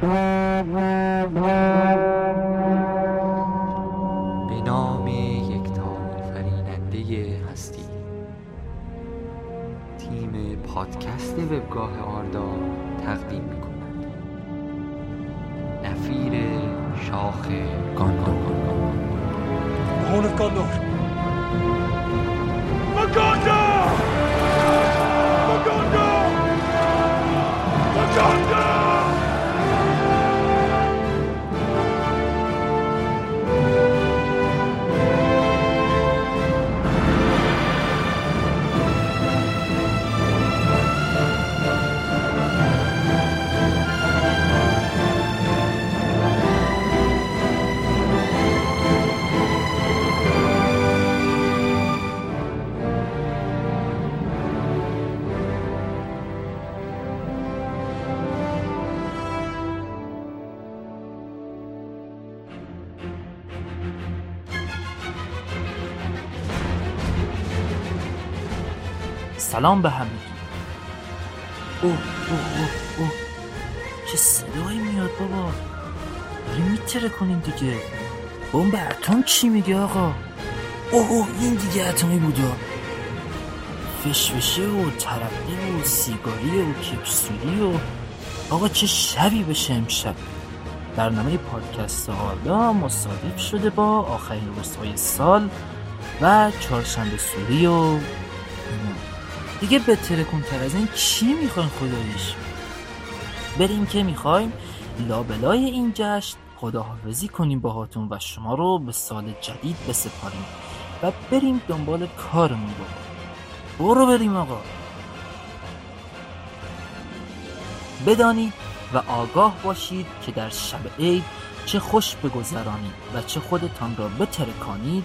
به نام یکتا فریننده هستی. تیم پادکست وبگاه آردا تقدیم می کند نفیر شاخ گاندور. Horn سلام به همگی اوه اوه اوه اوه. چه صدایی میاد بابا؟ داری میتره کنین دیگه. بمب اتم چی میگه آقا؟ اوه این دیگه اتمی بودا. فشفشه و ترقه و سیگاری و کپسولی و آقا چه شبی بشه امشب؟ برنامه پادکست آردا مصادف شده با آخرین روزهای سال و چهارشنبه سوری و دیگه بهتره کنتر از این چی می‌خواین خدایش بریم که می‌خوایم لابلای این جشن خداحافظی کنیم باهاتون و شما رو به سال جدید بسپاریم و بریم دنبال کارمون بابا برو بریم آقا. بدانید و آگاه باشید که در شب عید چه خوش بگذرانید و چه خودتان را بترکانید.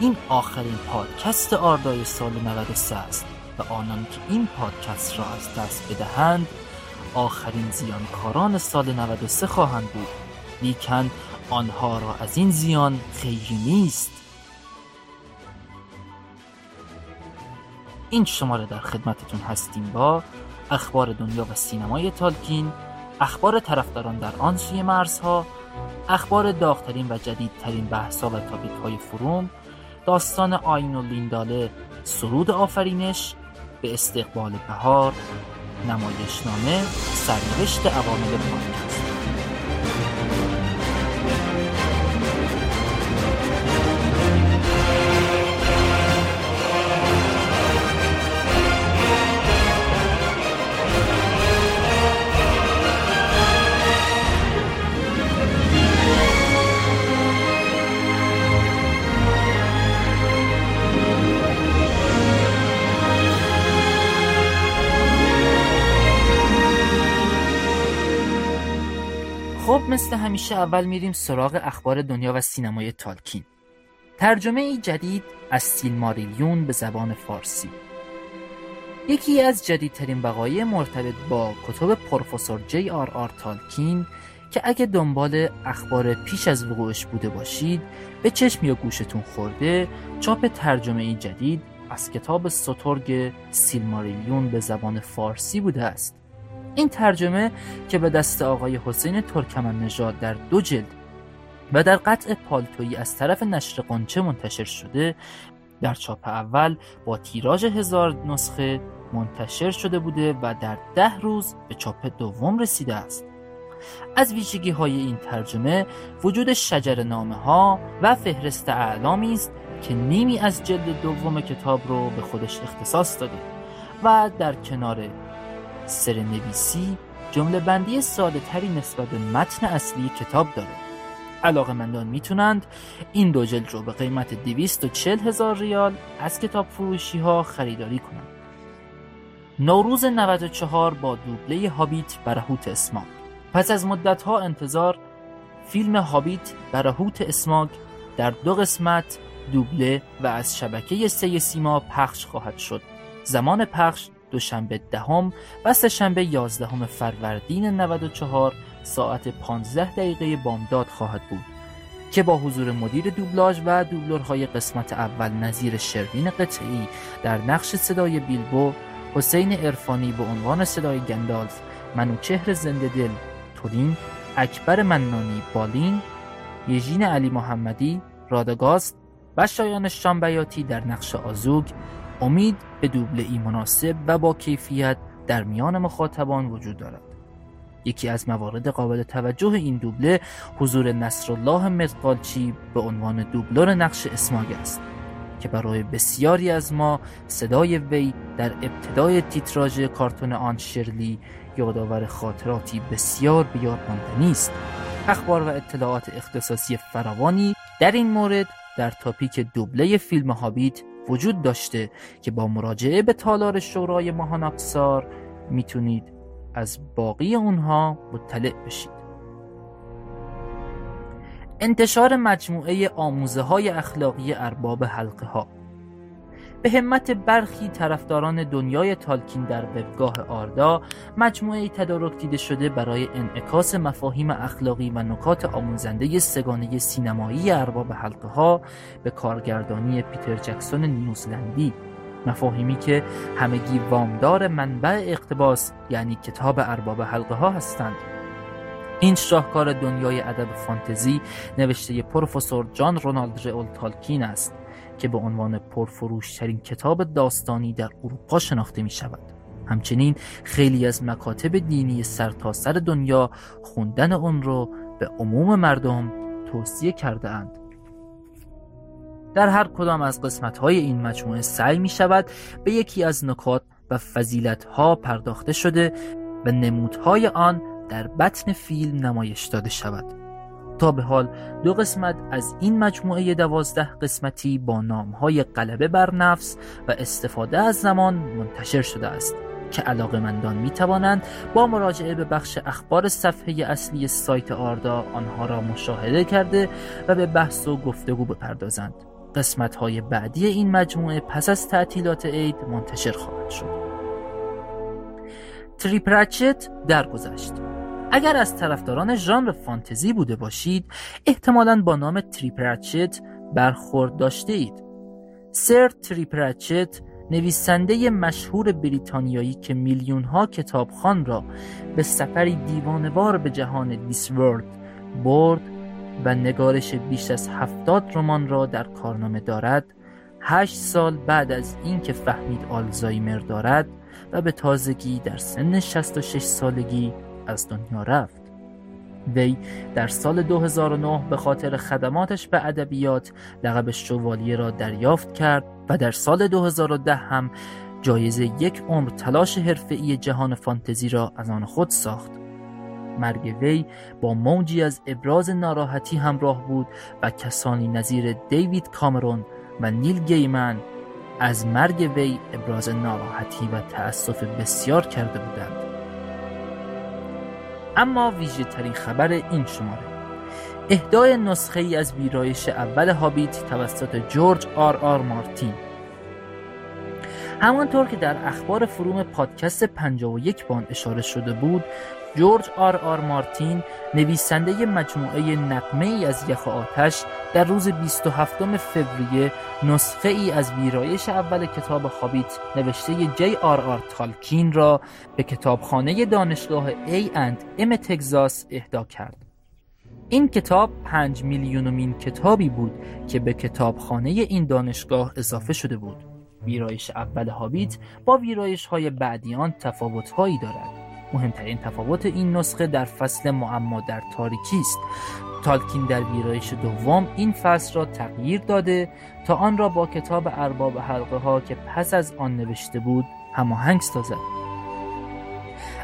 این آخرین پادکست آردای سال 93 است. و آنان که این پادکست را از دست بدهند آخرین زیانکاران سال 93 خواهند بود. لیکن آنها را از این زیان خیلی نیست. این شماره در خدمتتون هستیم با اخبار دنیا و سینمای تالکین اخبار طرفداران در آن سوی مرزها اخبار داغترین و جدیدترین بحثا و تاپیک های فروم داستان آین و لینداله سرود آفرینش به استقبال بهار نمایشنامه سرنوشت عوامل پادکست. مثل همیشه اول میریم سراغ اخبار دنیا و سینمای تالکین. ترجمه ای جدید از سیلماریلیون به زبان فارسی. یکی از جدیدترین وقایع مرتبط با کتب پروفسور جی آر آر تالکین که اگه دنبال اخبار پیش از وقوعش بوده باشید به چشم یا گوشتون خورده چاپ ترجمه ای جدید از کتاب سترگ سیلماریلیون به زبان فارسی بوده است. این ترجمه که به دست آقای حسین ترکمن نژاد در دو جلد و در قطع پالتویی از طرف نشر قنچه منتشر شده در چاپ اول با تیراژ هزار نسخه منتشر شده بوده و در ده روز به چاپ دوم رسیده است. از ویژگی های این ترجمه وجود شجر نامه ها و فهرست اعلامی است که نیمی از جلد دوم کتاب رو به خودش اختصاص داده و در کنار سرنویسی جمله بندی ساده تری نسبت به متن اصلی کتاب داره. علاقه مندان می‌تونند این دو جلد رو به قیمت 240 هزار ریال از کتاب فروشی ها خریداری کنند. نوروز 94 با دوبله هابیت برهوت اسماگ پس از مدت ها انتظار فیلم هابیت برهوت اسماگ در دو قسمت دوبله و از شبکه سه سیما پخش خواهد شد. زمان پخش دوشنبه دهم و سهشنبه یازدهم فروردین 94 ساعت 15 دقیقه بامداد خواهد بود که با حضور مدیر دوبلاژ و دوبلورهای قسمت اول نظیر شروین قطعی در نقش صدای بیلبو حسین ارفانی به عنوان صدای گندالف منوچهر زنده دل تورین اکبر منانی بالین یژین علی محمدی رادگاست و شایان شامبیاتی در نقش آزوگ امید به دوبله مناسب و با کیفیت در میان مخاطبان وجود دارد. یکی از موارد قابل توجه این دوبله حضور نصرالله مزقالچی به عنوان دوبلور نقش اسماگ است که برای بسیاری از ما صدای وی در ابتدای تیتراژ کارتون آن شرلی یادآور خاطراتی بسیار بیاد ماندنی است اخبار و اطلاعات اختصاصی فراوانی در این مورد در تاپیک دوبله فیلم هابیت وجود داشته که با مراجعه به تالار شورای ماهان اقصار می‌تونید از باقی اونها مطلع بشید. انتشار مجموعه آموزه های اخلاقی ارباب حلقه ها به همت برخی طرفداران دنیای تالکین در وبگاه آردا مجموعه تدارک دیده شده برای انعکاس مفاهیم اخلاقی و نکات آموزنده سگانه سینمایی ارباب حلقه ها به کارگردانی پیتر جکسون نیوزلندی. مفاهیمی که همگی وامدار منبع اقتباس یعنی کتاب ارباب حلقه ها هستند. این شاهکار دنیای ادب فانتزی نوشته پروفسور جان رونالد رئول تالکین است. که به عنوان پرفروشترین کتاب داستانی در اروپا شناخته می شود. همچنین خیلی از مکاتب دینی سرتاسر سر دنیا خوندن آن را به عموم مردم توصیه کرده اند. در هر کدام از قسمت های این مجموعه سعی می شود به یکی از نکات و فضیلت ها پرداخته شده و نمودهای آن در بطن فیلم نمایش داده شود تا به حال دو قسمت از این مجموعه دوازده قسمتی با نامهای غلبه بر نفس و استفاده از زمان منتشر شده است که علاقه مندان می توانند با مراجعه به بخش اخبار صفحه اصلی سایت آردا آنها را مشاهده کرده و به بحث و گفتگو بپردازند. قسمت های بعدی این مجموعه پس از تعطیلات عید منتشر خواهد شد. تریپرچت درگذشت. اگر از طرفداران ژانر فانتزی بوده باشید احتمالا با نام تریپرچت برخورد داشته اید سر تریپرچت نویسنده مشهور بریتانیایی که میلیون ها کتابخان را به سفری دیوانوار به جهان دیسورد برد و نگارش بیش از هفتاد رمان را در کارنامه دارد هشت سال بعد از اینکه فهمید آلزایمر دارد و به تازگی در سن 66 سالگی از دنیا رفت. وی در سال 2009 به خاطر خدماتش به ادبیات لقب شوالیه را دریافت کرد و در سال 2010 هم جایزه یک عمر تلاش حرفه‌ای جهان فانتزی را از آن خود ساخت. مرگ وی با موجی از ابراز ناراحتی همراه بود و کسانی نظیر دیوید کامرون و نیل گیمن از مرگ وی ابراز ناراحتی و تأسف بسیار کرده بودند. اما ویژه ترین خبر این شماره. اهدای نسخه ای از ویرایش اول هابیت توسط جورج آر آر مارتین. همانطور که در اخبار forum پادکست 51 مان اشاره شده بود جورج آر آر مارتین نویسنده مجموعه نغمه ای از یخ آتش در روز 27 فوریه نسخه ای از ویرایش اول کتاب هابیت نوشته جی آر آر تالکین را به کتابخانه دانشگاه ای اند ام تگزاس اهدا کرد. این کتاب پنج میلیونمین کتابی بود که به کتابخانه این دانشگاه اضافه شده بود. ویرایش اول هابیت با ویرایش های بعدی آن تفاوت هایی دارد. مهمترین تفاوت این نسخه در فصل معما در تاریکی است تالکین در ویرایش دوم این فصل را تغییر داده تا آن را با کتاب ارباب حلقه ها که پس از آن نوشته بود هماهنگ سازد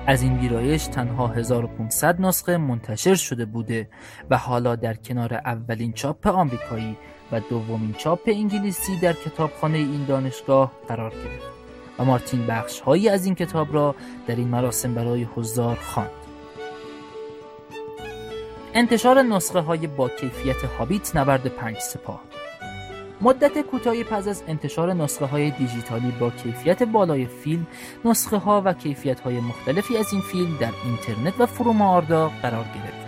از این ویرایش تنها 1500 نسخه منتشر شده بوده و حالا در کنار اولین چاپ آمریکایی و دومین چاپ انگلیسی در کتابخانه این دانشگاه قرار گرفت. و مارتین بخش هایی از این کتاب را در این مراسم برای حضار خواند. انتشار نسخه های با کیفیت هابیت نبرد پنج سپاه. مدت کوتاهی پس از انتشار نسخه های دیجیتالی با کیفیت بالای فیلم نسخه ها و کیفیت های مختلفی از این فیلم در اینترنت و فروم آردا قرار گرفت.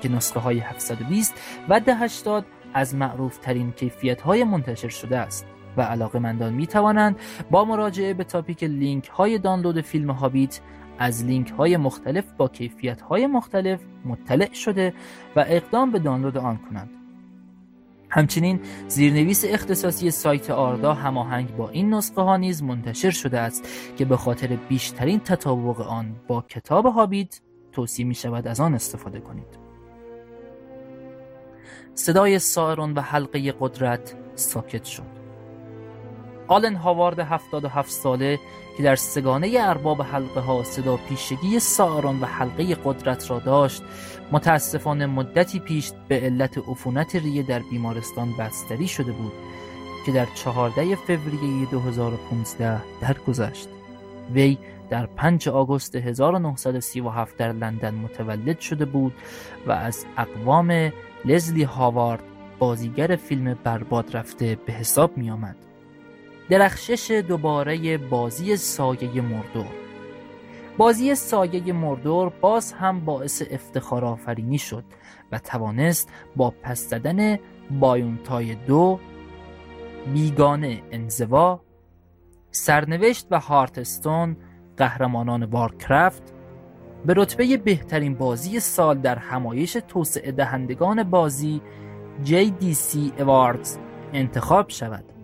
که نسخه های 720 و 1080 از معروف ترین کیفیت های منتشر شده است. و مندان می توانند با مراجعه به تاپیک لینک های دانلود فیلم هابیت از لینک های مختلف با کیفیت های مختلف مطلع شده و اقدام به دانلود آن کنند. همچنین زیرنویس اختصاصی سایت آردا هماهنگ با این نسخه ها نیز منتشر شده است که به خاطر بیشترین تطابق آن با کتاب هابیت توصیه می شود از آن استفاده کنید. صدای سایرون و حلقه قدرت ساکت شد. آلن هاوارد 77 ساله که در سگانه ارباب حلقه ها صدا پیشگی ساران و حلقه قدرت را داشت متاسفانه مدتی پیش به علت عفونت ریه در بیمارستان بستری شده بود که در 14 فوریه 2015 درگذشت وی در 5 آگوست 1937 در لندن متولد شده بود و از اقوام لزلی هاوارد بازیگر فیلم برباد رفته به حساب می آمد. درخشش دوباره بازی سایه مردور. بازی سایه مردور باز هم باعث افتخار آفرینی شد و توانست با پس زدن بایونتای دو بیگانه انزوا سرنوشت و هارتستون قهرمانان وارکرافت به رتبه بهترین بازی سال در همایش توسعه دهندگان بازی JDC Awards انتخاب شود.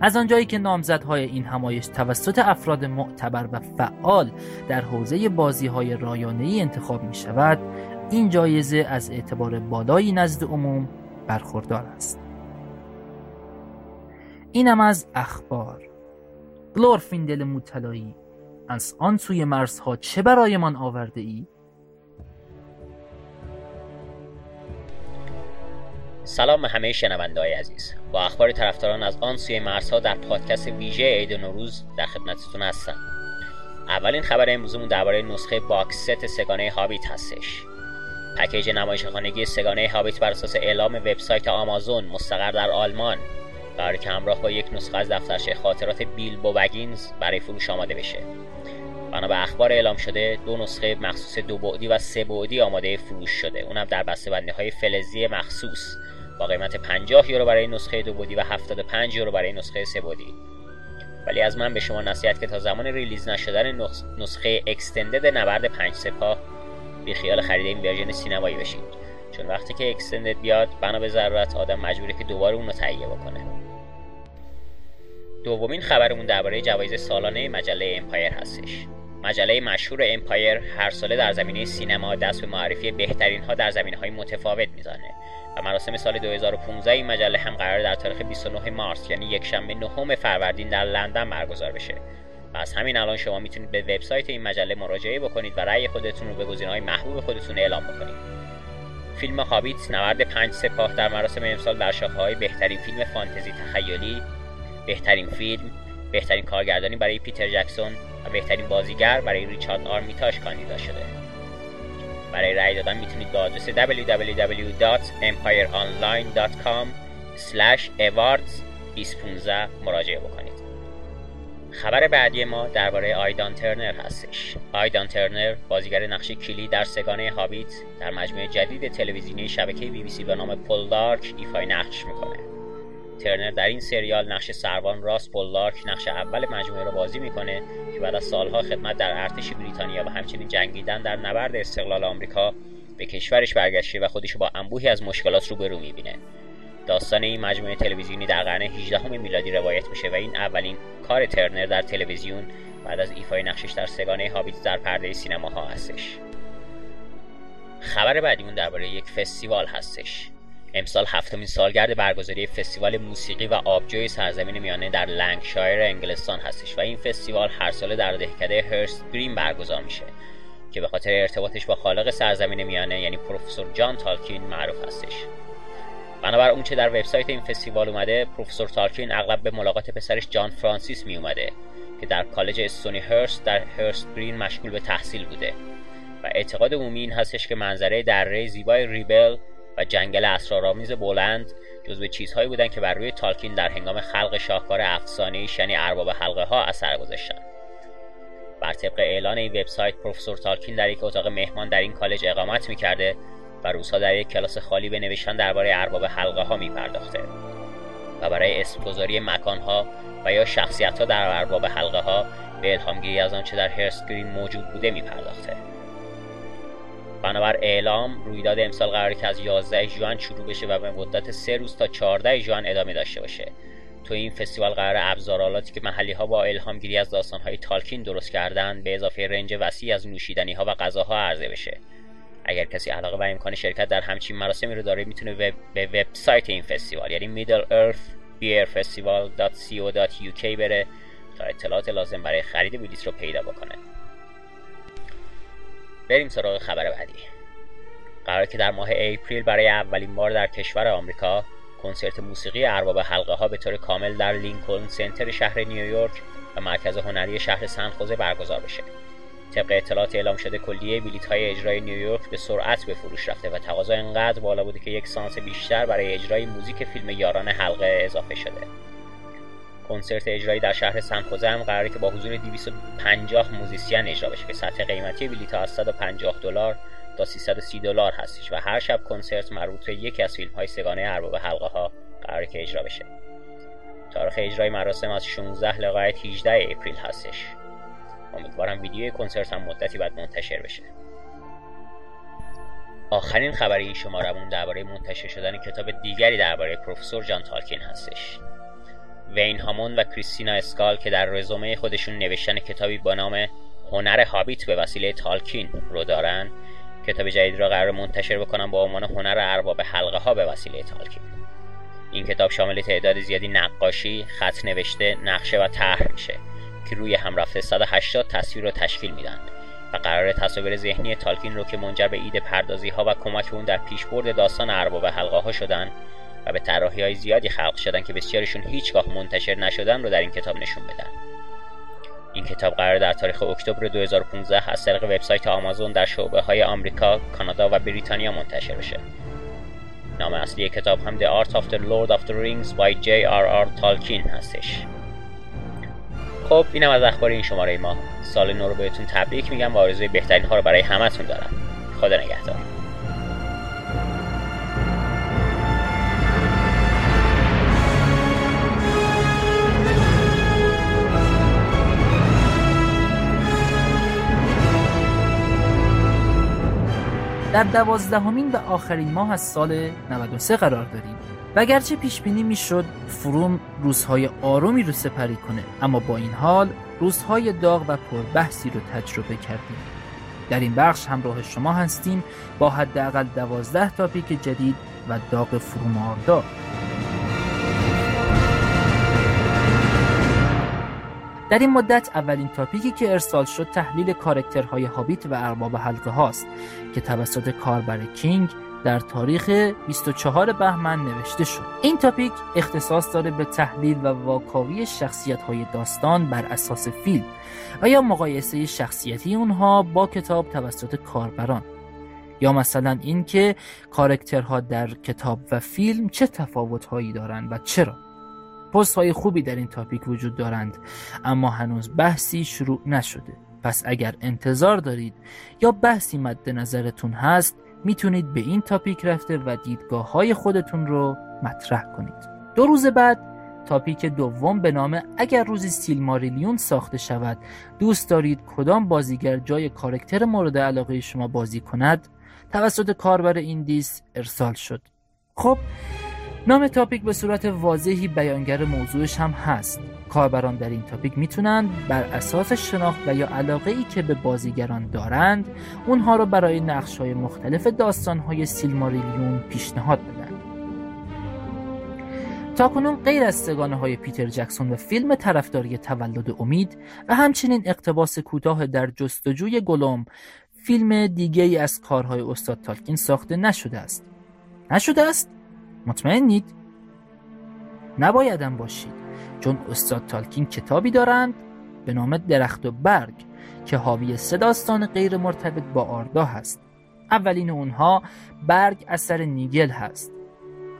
از آنجایی که نامزدهای این همایش توسط افراد معتبر و فعال در حوزه بازی های رایانه‌ای انتخاب می شود این جایزه از اعتبار بالایی نزد عموم برخوردار است اینم از اخبار گلورفیندل موطلایی از آن سوی مرزها چه برایمان آورده ای؟ سلام به همه شنوندههای عزیز. با اخبار طرفداران از آن سوی مرزها در پادکست ویژه عید نوروز در خدمتتون هستم. اولین خبر امروزمون درباره نسخه box set سگانه هابیت هستش. پکیج نمایش خانگی سگانه هابیت بر اساس اعلام وبسایت آمازون مستقر در آلمان قراره که همراه با یک نسخه از دفترچه خاطرات بیلبو بگینز برای فروش آماده بشه. بنا به اخبار اعلام شده دو نسخه مخصوص دو بعدی و سه بعدی آماده فروش شده. اونم در بسته های فلزی مخصوص. با قیمت 50 یورو برای نسخه دو بعدی و 75 یورو برای نسخه سه بعدی. ولی از من به شما نصیحت که تا زمان release نشدن نسخه extended نبرد پنج سپاه بی خیال خرید این version سینمایی بشید چون وقتی که extended بیاد بنا به ضرورت آدم مجبوره که دوباره اون رو تهیه بکنه. دومین خبرمون درباره جوایز سالانه مجله امپایر هستش. مجله مشهور امپایر هر ساله در زمینه سینما دست به معرفی بهترین ها در زمینه های متفاوت می‌زنه. و مراسم سال 2015 این مجله هم قرار در تاریخ 29 مارس یعنی یک شنبه نهم فروردین در لندن برگزار بشه. و از همین الان شما می‌تونید به وبسایت این مجله مراجعه بکنید و رأی خودتون رو به گزینه‌های محبوب خودتون اعلام بکنید. فیلم هابیت نبرد پنج سپاه در مراسم امسال در های بهترین فیلم فانتزی تخیلی بهترین فیلم بهترین کارگردانی برای پیتر جکسون و بهترین بازیگر برای ریچارد آرمیتاش کاندیدا شده. برای رأی دادن می‌تونید به آدرس www.empireonline.com awards 2015 مراجعه بکنید. خبر بعدی ما درباره آیدان ترنر هستش. آیدان ترنر بازیگر نقش کیلی در سگانه هابیت در مجموعه جدید تلویزیونی شبکه بی بی سی به نام پولدارک ایفای نقش می‌کنه. ترنر در این سریال نقش سروان راس پولدارک نقش اول مجموعه را بازی می‌کنه که بعد از سالها خدمت در ارتش بریتانیا و همچنین جنگیدن در نبرد استقلال آمریکا به کشورش برگشته و خودش با انبوهی از مشکلات روبرو می‌بینه. داستان این مجموعه تلویزیونی در قرن 18 میلادی روایت میشه و این اولین کار ترنر در تلویزیون بعد از ایفای نقشش در سگانه هابیت در پرده سینماها هستش. خبر بعدیمون درباره یک فستیوال هستش. امسال هفتمین سالگرد برگزاری فستیوال موسیقی و آبجوی سرزمین میانه در لنکشایر انگلستان هستش و این فستیوال هر ساله در دهکده هرست گرین برگزار میشه که به خاطر ارتباطش با خالق سرزمین میانه یعنی پروفسور جان تالکین معروف هستش. بنابر اونچه در وبسایت این فستیوال اومده پروفسور تالکین اغلب به ملاقات پسرش جان فرانسیس می اومده که در کالج استونی هرست در هرست گرین مشغول به تحصیل بوده و اعتقاد عمومی این هستش که منظره دره زیبای ریبل و جنگل اسرارآمیز بلند جزو چیزهایی بودند که بر روی تالکین در هنگام خلق شاهکار افسانه‌ای یعنی ارباب حلقه ها اثر گذاشتند بر طبق اعلان این وبسایت پروفسور تالکین در یک اتاق مهمان در این کالج اقامت می‌کرده و روزها در یک کلاس خالی به نوشتن درباره ارباب حلقه ها می پرداخته. و برای اسمگذاری مکانها و یا شخصیت ها در ارباب حلقه ها به الهامگیری از آنچه در هرسکرین موجود بوده میپرداخته بنابر اعلام رویداد امسال قراره که از 11 ژوئن شروع بشه و به مدت سه روز تا 14 ژوئن ادامه داشته باشه. تو این فستیوال قرار ابزارالاتی که محلی ها با الهامگیری از داستان های تالکین درست کردن به اضافه رنج وسیع از نوشیدنی ها و غذاها عرضه بشه. اگر کسی علاقه و امکان شرکت در همچین مراسمی رو داره می‌تونه به وبسایت این فستیوال یعنی Middle بره تا اطلاعات لازم برای خرید بلیط رو پیدا بکنه. بریم سراغ خبر بعدی. قرار که در ماه اپریل برای اولین بار در کشور آمریکا کنسرت موسیقی ارباب حلقه ها به طور کامل در لینکلن سنتر شهر نیویورک و مرکز هنری شهر سنخوزه برگزار بشه. طبق اطلاعات اعلام شده کلیه بلیط های اجرای نیویورک به سرعت به فروش رفته و تقاضا انقدر بالا بوده که یک سانس بیشتر برای اجرای موزیک فیلم یاران حلقه اضافه شده. کنسرت اجرایی در شهر سنخوزه هم قراره که با حضور 250 موزیسین اجرا بشه که سطح قیمتی بلیط از 150 دلار تا 330 دلار هستش و هر شب کنسرت مربوط به یکی از فیلم های سگانه ارباب حلقه ها قراره که اجرا بشه. تاریخ اجرای مراسم از 16 لغایت 18 اپریل هستش. امیدوارم ویدیوی کنسرت هم مدتی بعد منتشر بشه. آخرین خبر این شمارمون درباره منتشر شدن کتاب دیگری درباره پروفسور جان تالکین هستش. وین هامون و کریستینا اسکال که در رزومه خودشون نوشتن کتابی با نام هنر هابیت به وسیله تالکین رو دارن کتاب جدید را قرار منتشر بکنم با عنوان هنر ارباب حلقه ها به وسیله تالکین. این کتاب شامل تعداد زیادی نقاشی، خط نوشته، نقشه و طرح میشه که روی هم رفته 180 تصویر رو تشکیل میدن و قرار تصاویر ذهنی تالکین رو که منجر به ایده پردازی ها و کمک اون در پیشبرد داستان ارباب حلقه ها شدن و به طراحی های زیادی خلق شدن که بسیارشون هیچگاه منتشر نشدن رو در این کتاب نشون بدن این کتاب قرار در تاریخ اکتبر 2015 از طریق وبسایت آمازون در شعبه های آمریکا، کانادا و بریتانیا منتشر بشه. نام اصلی کتاب هم The Art of the Lord of the Rings by J.R.R. Tolkien هستش. خب اینم از اخبار این شماره ما. سال نو رو بهتون تبریک میگم و آرزوی بهترین ها رو برای همتون دارم. خدا نگهدار. در دوازدهمین و آخرین ماه از سال 93 قرار داریم. و اگرچه پیش بینی می‌شد فروم روزهای آرومی رو سپری کنه اما با این حال روزهای داغ و پربحثی رو تجربه کردیم. در این بخش همراه شما هستیم با حداقل دوازده تاپیک جدید و داغ فروم در این مدت اولین تاپیکی که ارسال شد تحلیل کارکترهای هابیت و ارباب حلقه هاست که توسط کاربر کینگ در تاریخ 24 بهمن نوشته شد. این تاپیک اختصاص داره به تحلیل و واکاوی شخصیت های داستان بر اساس فیلم و یا مقایسه شخصیتی اونها با کتاب توسط کاربران. یا مثلا اینکه کارکترها در کتاب و فیلم چه تفاوت هایی دارند و چرا؟ پست های خوبی در این تاپیک وجود دارند اما هنوز بحثی شروع نشده. پس اگر انتظار دارید یا بحثی مد نظرتون هست می‌تونید به این تاپیک رفته و دیدگاه های خودتون رو مطرح کنید. دو روز بعد تاپیک دوم به نام اگر روزی سیلماریلیون ساخته شود دوست دارید کدام بازیگر جای کارکتر مورد علاقه شما بازی کند؟ توسط کاربر این دیس ارسال شد. خب نام تاپیک به صورت واضحی بیانگر موضوعش هم هست کاربران در این تاپیک می‌تونند بر اساس شناخت و یا علاقه ای که به بازیگران دارند اونها رو برای نقش های مختلف داستان های سیلماریلیون پیشنهاد بدن تاکنون غیر از سگانه های پیتر جکسون و فیلم طرفداری تولد امید و همچنین اقتباس کوتاه در جستجوی گلوم فیلم دیگه ای از کارهای استاد تالکین ساخته نشده است نشده است؟ مطمئنید؟ نبایدم باشید چون استاد تالکین کتابی دارند به نام درخت و برگ که حاوی سه داستان غیر مرتبط با آردا هست اولین اونها برگ اثر نیگل هست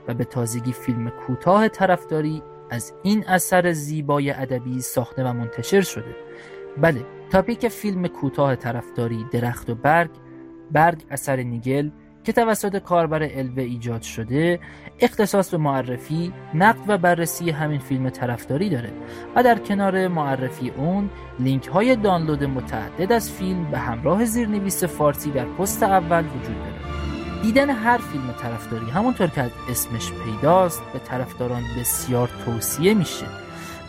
و به تازگی فیلم کوتاه طرفداری از این اثر زیبای ادبی ساخته و منتشر شده بله تاپیک فیلم کوتاه طرفداری درخت و برگ برگ اثر نیگل که توسط کاربر الوه ایجاد شده اختصاص به معرفی، نقد و بررسی همین فیلم طرفداری داره و در کنار معرفی اون لینک های دانلود متعدد از فیلم به همراه زیرنویس فارسی در پست اول وجود داره. دیدن هر فیلم طرفداری همونطور که از اسمش پیداست به طرفداران بسیار توصیه میشه.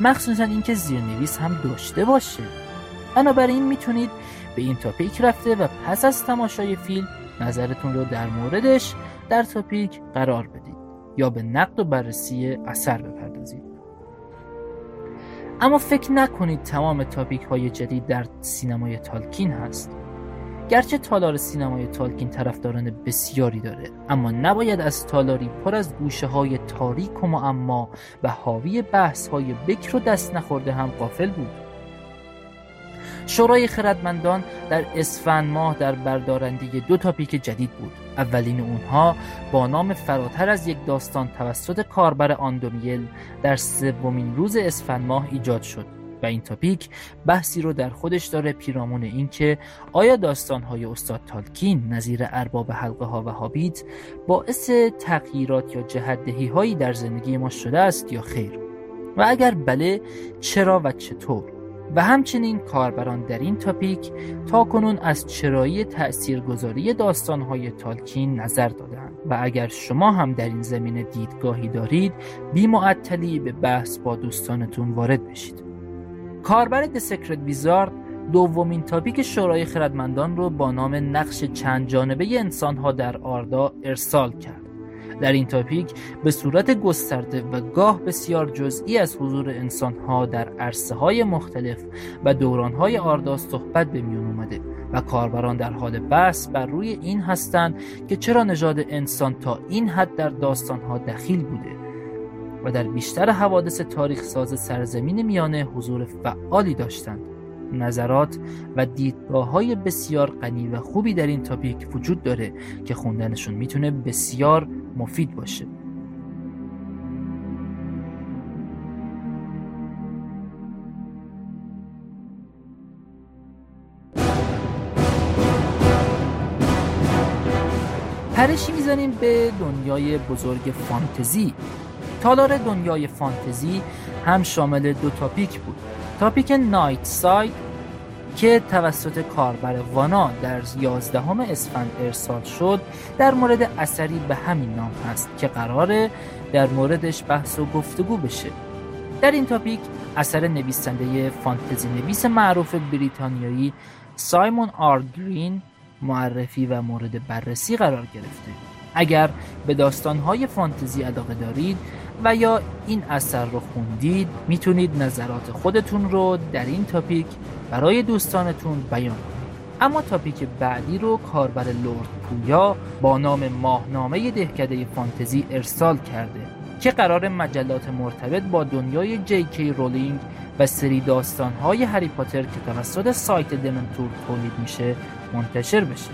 مخصوصا اینکه زیرنویس هم داشته باشه. بنابراین می‌تونید به این تاپیک رفته و پس از تماشای فیلم نظرتون رو در موردش در تاپیک قرار بدید یا به نقد و بررسی اثر بپردازید. اما فکر نکنید تمام تاپیک های جدید در سینمای تالکین هست. گرچه تالار سینمای تالکین طرفداران بسیاری داره اما نباید از تالاری پر از گوشه های تاریک و معما و حاوی بحث های بکر و دست نخورده هم قافل بود. شورای خردمندان در اسفند ماه در بردارندگی دو تاپیک جدید بود. اولین اونها با نام فراتر از یک داستان توسط کاربر آندومیل در سومین روز اسفند ماه ایجاد شد و این تاپیک بحثی رو در خودش داره پیرامون اینکه آیا داستانهای استاد تالکین نظیر ارباب حلقه ها و هابیت باعث تغییرات یا جهدهی هایی در زندگی ما شده است یا خیر؟ و اگر بله چرا و چطور؟ و همچنین کاربران در این تاپیک تا کنون از چرایی تأثیرگذاری داستانهای تالکین نظر دادند. و اگر شما هم در این زمینه دیدگاهی دارید بی معطلی به بحث با دوستانتون وارد بشید. کاربر دسکرت ویزارد دومین تاپیک شورای خردمندان رو با نام نقش چند جانبه انسانها در آردا ارسال کرد. در این تاپیک به صورت گسترده و گاه بسیار جزئی از حضور انسانها در عرصه های مختلف و دورانهای آردا صحبت به میون اومده و کاربران در حال بحث بر روی این هستند که چرا نژاد انسان تا این حد در داستانها دخیل بوده و در بیشتر حوادث تاریخ ساز سرزمین میانه حضور فعالی داشتند. نظرات و دیدگاه های بسیار غنی و خوبی در این تاپیک وجود داره که خوندنشون می‌تونه بسیار مفید باشه. پرشی می‌زنیم به دنیای بزرگ فانتزی. تالار دنیای فانتزی هم شامل دو تاپیک بود. تاپیک نایت ساید که توسط کاربر وانا در 11 اسفند ارسال شد در مورد اثری به همین نام هست که قراره در موردش بحث و گفتگو بشه. در این تاپیک اثر نویسنده فانتزی نویس معروف بریتانیایی سایمون آر گرین معرفی و مورد بررسی قرار گرفته. اگر به داستانهای فانتزی علاقه دارید و یا این اثر رو خوندید می‌تونید نظرات خودتون رو در این تاپیک برای دوستانتون بیان. اما تاپیک بعدی رو کاربر لورد پویا با نام ماهنامه دهکده فانتزی ارسال کرده که قرار مجلات مرتبط با دنیای جی کی رولینگ و سری داستانهای هری پاتر که توسط سایت دمنتور تولید میشه منتشر بشه.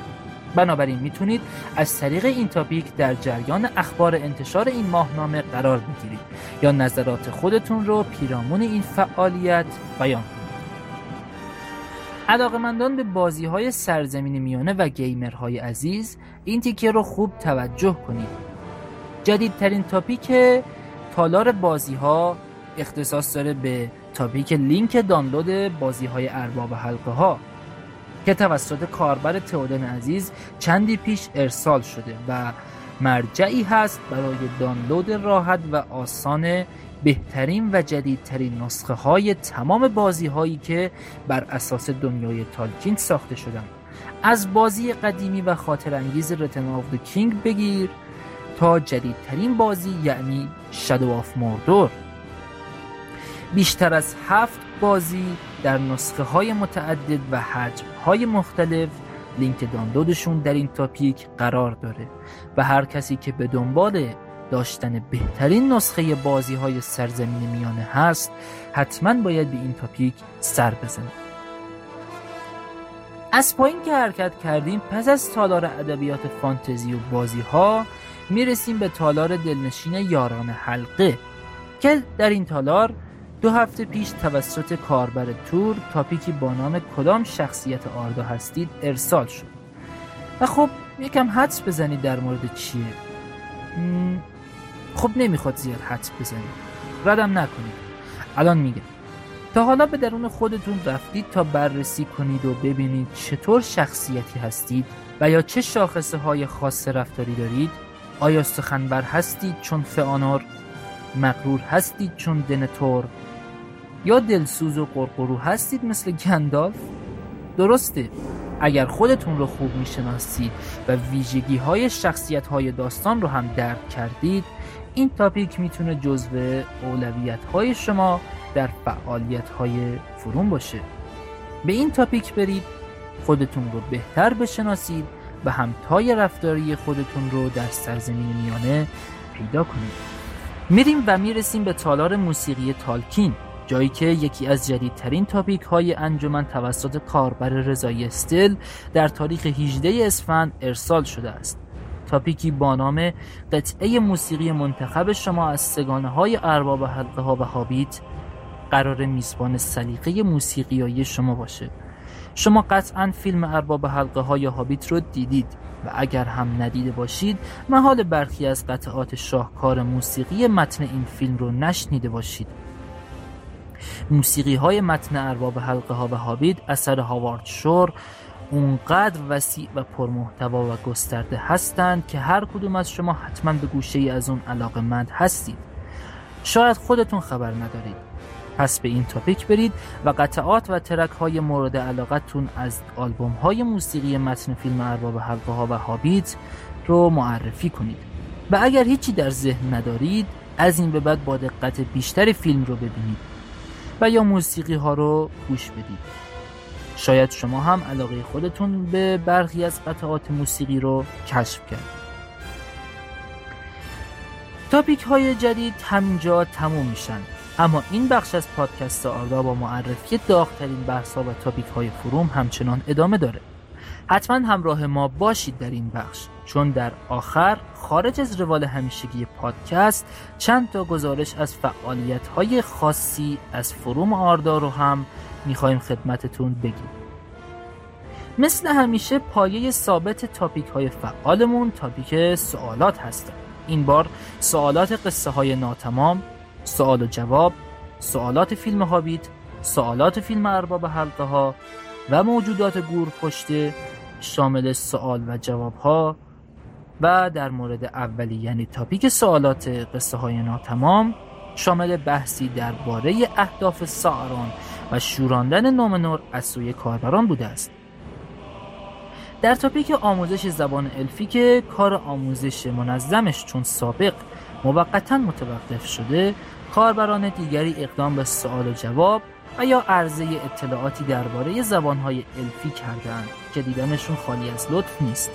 بنابراین می‌تونید از طریق این تاپیک در جریان اخبار انتشار این ماهنامه قرار بگیرید یا نظرات خودتون رو پیرامون این فعالیت بیان علاقمندان به بازی های سرزمین میانه و گیمرهای عزیز این تیکه رو خوب توجه کنید. جدیدترین تاپیک تالار بازی ها اختصاص داره به تاپیک لینک دانلود بازی های ارباب حلقه ها که توسط کاربر تئودن عزیز چندی پیش ارسال شده و مرجعی هست برای دانلود راحت و آسان بهترین و جدیدترین نسخه های تمام بازی هایی که بر اساس دنیای تالکین ساخته شدن از بازی قدیمی و خاطر انگیز Return of King بگیر تا جدیدترین بازی یعنی Shadow of Mordor بیشتر از هفت بازی در نسخه های متعدد و حجم های مختلف لینک دانلودشون در این تاپیک قرار داره و هر کسی که به دنبال داشتن بهترین نسخه بازی های سرزمین میانه هست حتما باید به این تاپیک سر بزنه از پایین که حرکت کردیم پس از تالار ادبیات فانتزی و بازی ها می‌رسیم به تالار دلنشین یاران حلقه که در این تالار دو هفته پیش توسط کاربر تور تاپیکی با نام کدام شخصیت آردا هستید ارسال شد. و خب یکم حدس بزنید در مورد چیه؟ خب نمی‌خواد زیاد حدس بزنید ردم نکنید. الان میگم. تا حالا به درون خودتون رفتید تا بررسی کنید و ببینید چطور شخصیتی هستید و یا چه شاخصه های خاص رفتاری دارید. آیا سخنبر هستید چون فئانور؟ مغرور هستید چون دنتور یا دلسوز و قرقرو هستید مثل گندالف؟ درسته. اگر خودتون رو خوب می‌شناسید و ویژگی های شخصیت های داستان رو هم درک کردید این تاپیک می‌تونه جزو اولویت های شما در فعالیت های فروم باشه. به این تاپیک برید خودتون رو بهتر بشناسید و همتای رفتاری خودتون رو در سرزمین میانه پیدا کنید. میریم و می‌رسیم به تالار موسیقی تالکین جایی که یکی از جدیدترین تاپیک های انجمن توسط کاربر رضای استل در تاریخ 18 اسفند ارسال شده است. تاپیکی با نام قطعه موسیقی منتخب شما از سگانه های ارباب حلقه ها و هابیت قرار میزبان سلیقه موسیقیایی شما باشه. شما قطعا فیلم ارباب حلقه های هابیت رو دیدید و اگر هم ندیده باشید محال برخی از قطعات شاهکار موسیقی متن این فیلم رو نشنیده باشید. موسیقی های متن ارباب حلقه ها و هابیت اثر هاوارد شور اونقدر وسیع و پرمحتوا و گسترده هستند که هر کدوم از شما حتما به گوشه ای از اون علاقه مند هستید. شاید خودتون خبر ندارید. پس به این تاپیک برید و قطعات و ترک های مورد علاقتون از آلبوم های موسیقی متن فیلم ارباب حلقه ها و هابیت رو معرفی کنید. و اگر هیچی در ذهن ندارید از این به بعد با دقت بیشتر فیلم رو ببینید و یا موسیقی ها رو گوش بدید. شاید شما هم علاقه خودتون به برخی از قطعات موسیقی رو کشف کرد تاپیک های جدید همینجا تموم میشن. اما این بخش از پادکست آردا با معرفی داغترین بحث و تاپیک های فروم همچنان ادامه داره. حتما همراه ما باشید در این بخش چون در آخر خارج از روال همیشگی پادکست چند تا گزارش از فعالیت های خاصی از فروم آردا رو هم می‌خوایم خدمتتون بگیم. مثل همیشه پایه ثابت تاپیک های فعالمون تاپیک سوالات هستن این بار سوالات قصه های ناتمام سوال و جواب سوالات فیلم هابیت سوالات فیلم ارباب حلقه ها و موجودات گور پشته شامل سوال و جواب ها و در مورد اولی یعنی تاپیک سوالات قصه های ناتمام شامل بحثی درباره اهداف ساران و شوراندن نومنور از سوی کاربران بوده است. در تاپیک آموزش زبان الفی که کار آموزش منظمش چون سابق موقتا متوقف شده کاربران دیگری اقدام به سوال و جواب و یا عرضه اطلاعاتی درباره زبانهای الفی کردند که دیدنشون خالی از لطف نیست.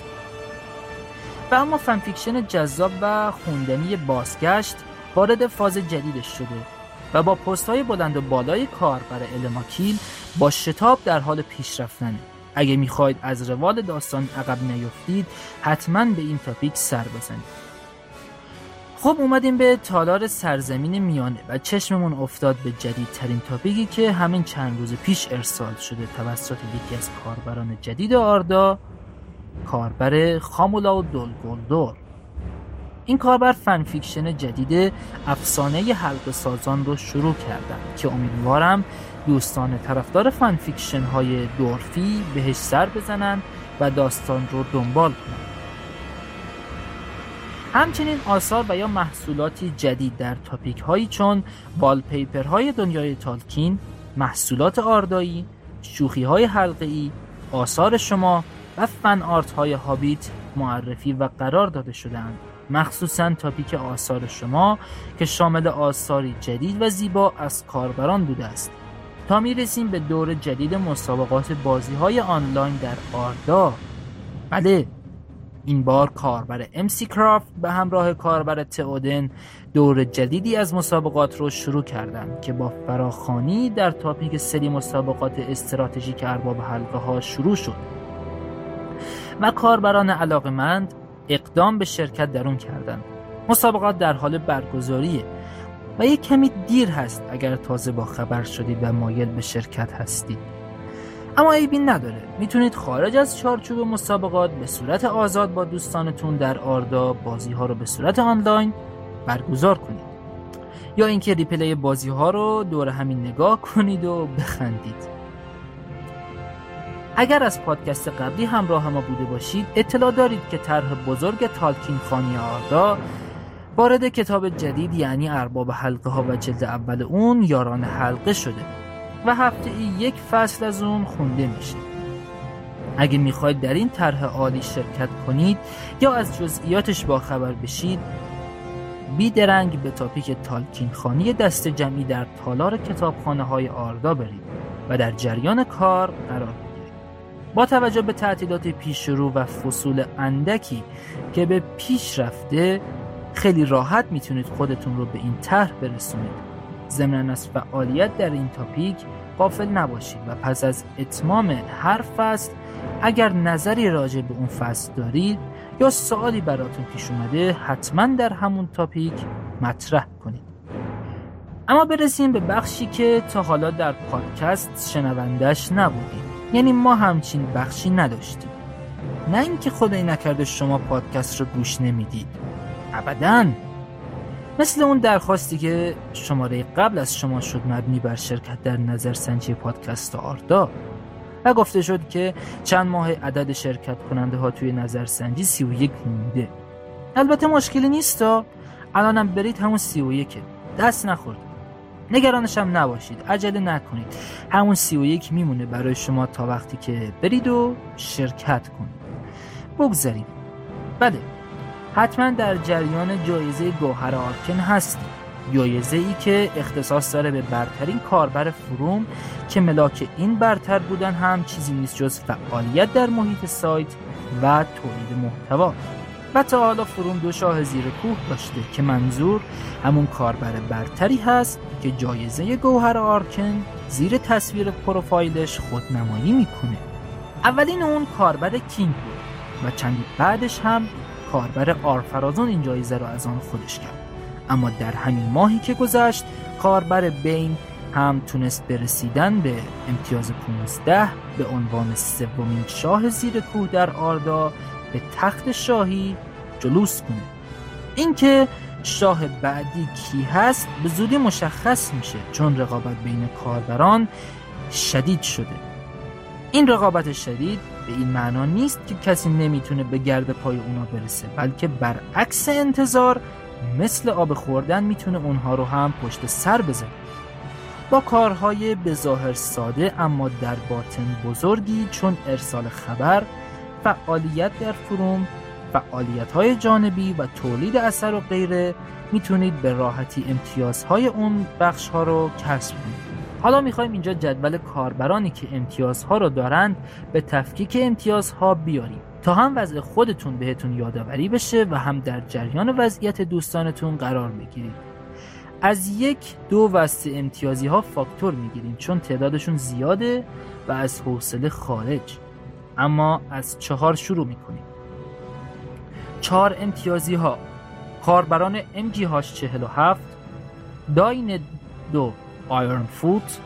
و اما fan fiction جذاب و خوندنی بازگشت وارد فاز جدیدش شده و با پست های بلند و بالای کاربر الماکیل با شتاب در حال پیشرفتنه. اگه می‌خواید از روال داستان عقب نیفتید حتما به این topic سر بزنید. خب اومدیم به تالار سرزمین میانه و چشممون افتاد به جدیدترین topic ی که همین چند روز پیش ارسال شده توسط یکی از کاربران جدید آردا کاربر خامول of دول گولدور. این کاربر fan fiction جدید افسانه حلقه سازان رو شروع کردن که امیدوارم دوستان طرفدار fan fiction های دورفی بهش سر بزنن و داستان رو دنبال کنن. همچنین آثار و یا محصولاتی جدید در topic هایی چون wallpaper های دنیای تالکین محصولات آردایی شوخی های حلقه ای آثار شما و فن آرت های هابیت معرفی و قرار داده شدند مخصوصا تاپیک آثار شما که شامل آثاری جدید و زیبا از کاربران بوده است. تا می رسیم به دور جدید مسابقات بازی های آنلاین در آردا. بله این بار کاربر امسی کرافت به همراه کاربر تئودن دور جدیدی از مسابقات رو شروع کردند که با فراخانی در تاپیک سری مسابقات استراتژیک ارباب حلقه ها شروع شد. و کاربران علاقمند اقدام به شرکت در اون کردند مسابقات در حال برگزاریه و یک کمی دیر هست اگر تازه با خبر شدید و مایل به شرکت هستید اما عیبی نداره. می‌تونید خارج از چارچوب مسابقات به صورت آزاد با دوستانتون در آردا بازی ها رو به صورت آنلاین برگزار کنید. یا اینکه ریپلی بازی ها رو دور همین نگاه کنید و بخندید. اگر از پادکست قبلی همراه ما بوده باشید اطلاع دارید که طرح بزرگ تالکین خانی آردا وارد کتاب جدید یعنی ارباب حلقه ها و جلد اول اون یاران حلقه شده و هفته ای یک فصل از اون خونده میشه. اگه می‌خواید در این طرح عالی شرکت کنید یا از جزئیاتش باخبر بشید بیدرنگ به تاپیک تالکین خانی دست جمعی در تالار کتابخانه های آردا برید و در جریان کار قرار با توجه به تعطیلات پیشرو و فصول اندکی که به پیش رفته خیلی راحت می‌تونید خودتون رو به این طرح برسونید. ضمن از فعالیت در این تاپیک قافل نباشید و پس از اتمام هر فصل اگر نظری راجع به اون فصل دارید یا سوالی براتون پیش اومده حتما در همون تاپیک مطرح کنید. اما برسیم به بخشی که تا حالا در پادکست شنوندش نبودیم. یعنی ما همچین بخشی نداشتیم. نه اینکه خدای نکرده شما پادکست رو گوش نمی‌دید. ابدا. مثل اون درخواستی که شماره قبل از شما شد مبنی بر شرکت در نظرسنجی پادکست آردا. و گفته شد که چند ماه عدد شرکت کننده ها توی نظرسنجی 31 مونده. البته مشکلی نیست الانم برید همون 31 دست نخورد نگرانش هم نباشید. عجله نکنید. همون 31 میمونه برای شما تا وقتی که برید و شرکت کنید. بگذاریم بله. حتما در جریان جایزه گوهر آرکن هستید جایزه ای که اختصاص داره به برترین کاربر فروم که ملاک این برتر بودن هم چیزی نیست جز فعالیت در محیط سایت و تولید محتوا. و تا حالا فروم دو شاه زیر کوه داشته که منظور همون کاربر برتری هست که جایزه گوهر آرکن زیر تصویر پروفایلش خودنمایی می‌کنه. اولین اون کاربر کینگ بود و چندی بعدش هم کاربر آرفرازون این جایزه رو از آن خودش کرد. اما در همین ماهی که گذشت کاربر بین هم تونست برسیدن به امتیاز 15 به عنوان سومین شاه زیر کوه در آردا به تخت شاهی جلوس کنه. اینکه شاه بعدی کی هست به زودی مشخص میشه. چون رقابت بین کاربران شدید شده. این رقابت شدید به این معنا نیست که کسی نمی‌تونه به گرد پای اونا برسه بلکه برعکس انتظار مثل آب خوردن می‌تونه اونها رو هم پشت سر بزنه. با کارهای به ظاهر ساده اما در باطن بزرگی چون ارسال خبر فعالیت در فروم فعالیت های جانبی و تولید اثر و غیره می‌تونید به راحتی امتیازهای اون بخش ها رو کسب کنید. حالا می‌خوایم اینجا جدول کاربرانی که امتیازها رو دارند به تفکیک امتیازها بیاریم. تا هم وضع خودتون بهتون یادآوری بشه و هم در جریان وضعیت دوستانتون قرار بگیرید. از یک دو وسط امتیازی ها فاکتور می‌گیریم چون تعدادشون زیاده و از حوصله خارج. اما از چهار شروع می‌کنیم. چهار امتیازی ها کاربران MG هاش 47 داین دو آیرن فوت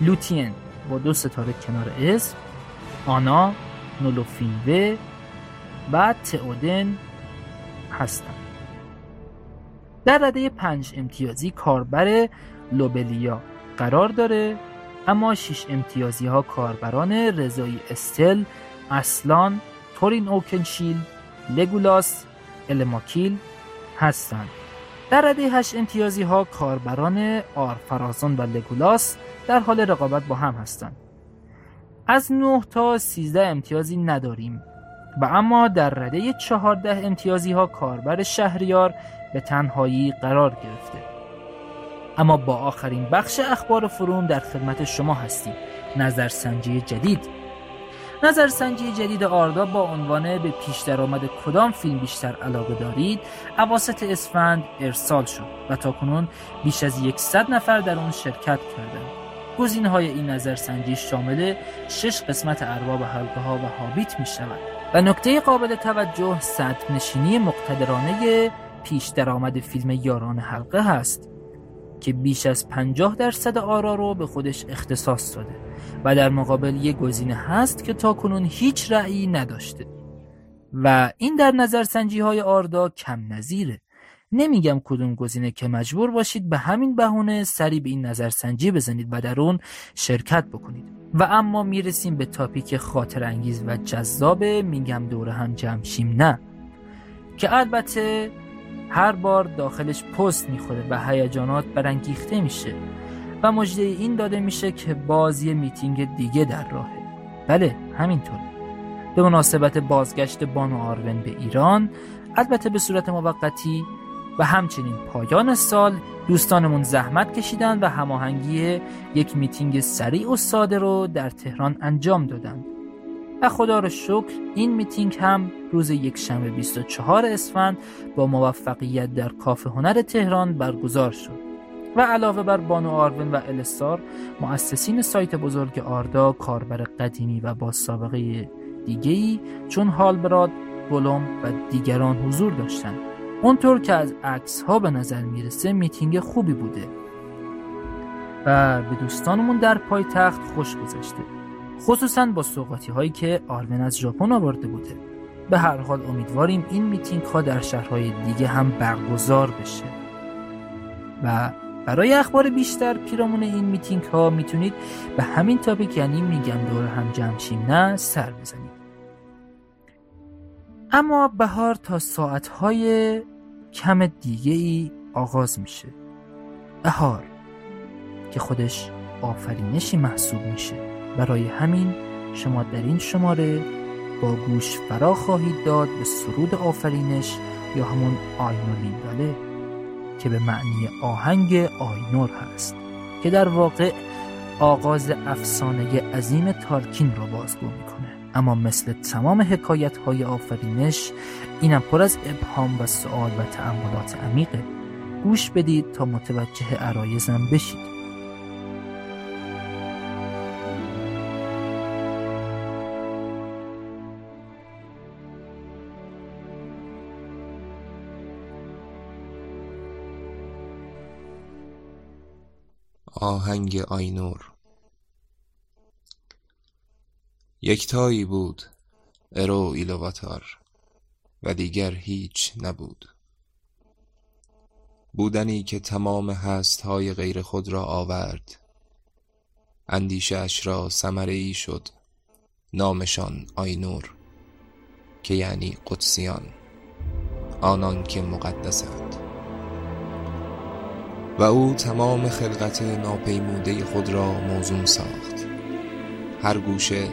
لوتین با دو ستاره کنار اسم آنا نولوفینوه و تئودن هستند در رده پنج امتیازی کاربر لوبلیا قرار داره. اما شش امتیازی ها کاربران رضایی استل اصلان تورین اوکنشیل لگولاس الماکیل هستند. در رده هشت امتیازی ها کاربران آرفرازان و لگولاس در حال رقابت با هم هستند. از 9 تا 13 امتیازی نداریم. و اما در رده 14 امتیازی ها کاربر شهریار به تنهایی قرار گرفته. اما با آخرین بخش اخبار فروم در خدمت شما هستیم. نظرسنجی جدید. نظرسنجی جدید آردا با عنوان به پیش درآمد کدام فیلم بیشتر علاقه دارید اواسط اسفند ارسال شد و تاکنون بیش از یکصد نفر در اون شرکت کردند. گزینه های این نظرسنجی شامل شش قسمت ارباب حلقه ها و هابیت می شود و نکته قابل توجه صد نشینی مقتدرانه پیش درآمد فیلم یاران حلقه هست. که بیش از 50 درصد آرا رو به خودش اختصاص داده و در مقابل یه گزینه هست که تا کنون هیچ رأیی نداشته. و این در نظرسنجی های آردا کم نظیره. نمیگم کدوم گزینه که مجبور باشید به همین بهونه سری به این نظرسنجی بزنید و در اون شرکت بکنید. و اما می‌رسیم به تاپیک خاطر انگیز و جذاب میگم دوره هم جمشیم نه. که البته هر بار داخلش پست می‌خوره و هیجانات برانگیخته میشه و مجده این داده میشه که باز یه میتینگ دیگه در راهه. بله همینطور. به مناسبت بازگشت بانو آرون به ایران البته به صورت موقتی و همچنین پایان سال دوستانمون زحمت کشیدن و هماهنگی یک میتینگ سریع و ساده رو در تهران انجام دادند و خدا رو شکر این میتینگ هم روز یک شنبه 24 اسفند با موفقیت در کافه هنر تهران برگزار شد و علاوه بر بانو آرون و الستار مؤسسین سایت بزرگ آردا کاربر قدیمی و با سابقه دیگه‌ای چون هالبراد، بولوم و دیگران حضور داشتند. اونطور که از عکس ها به نظر می‌رسه میتینگ خوبی بوده. و به دوستانمون در پایتخت خوش گذشته. خصوصا با سوقاتی هایی که آرون از ژاپن آورده بوده. به هر حال امیدواریم این میتینگ ها در شهرهای دیگه هم برگزار بشه. و برای اخبار بیشتر پیرامون این میتینگ ها می‌تونید به همین topic یعنی میگم دور هم جمع شیم نه سر بزنید. اما بهار تا ساعتهای کم دیگه ای آغاز میشه. بهار که خودش آفرینشی محسوب میشه. برای همین شما در این شماره با گوش فرا خواهید داد به سرود آفرینش یا همون آینولین داله که به معنی آهنگ آینور هست که در واقع آغاز افسانه عظیم تارکین را بازگو می‌کنه. اما مثل تمام حکایت های آفرینش اینم پر از ابهام و سوال و تأملات عمیقه. گوش بدید تا متوجه عرایزم بشید. آهنگ آینور. یکتایی بود ارو ایلواتار و دیگر هیچ نبود. بودنی که تمام هستهای غیر خود را آورد. اندیشش را سمره ای شد نامشان آینور که یعنی قدسیان آنان که مقدسند. و او تمام خلقت ناپیموده خود را موزون ساخت. هر گوشه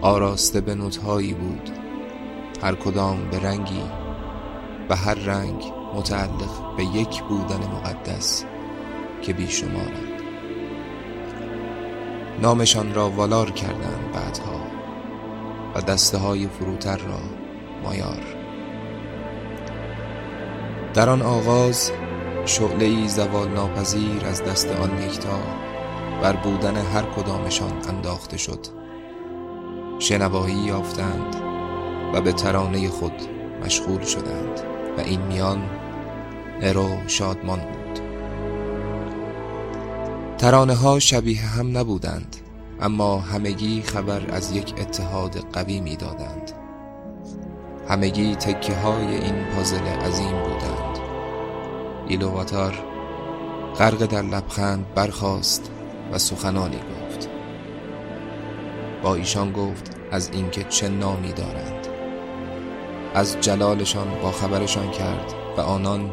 آراسته به نوتهایی بود. هر کدام به رنگی و هر رنگ متعلق به یک بودن مقدس که بیشمارند نامشان را والار کردند بعدها و دسته های فروتر را مایار. در آن آغاز شعله زوال ناپذیر از دست آن یکتا بر بودن هر کدامشان انداخته شد. شنوایی یافتند و به ترانه خود مشغول شدند و این میان ارو شادمان بود. ترانه ها شبیه هم نبودند اما همگی خبر از یک اتحاد قوی می دادند همگی تکه های این پازل عظیم بودند. ایلوواتار غرق در لبخند برخاست و سخنانی گفت. با ایشان گفت از اینکه چه نامی دارند. از جلالشان با خبرشان کرد و آنان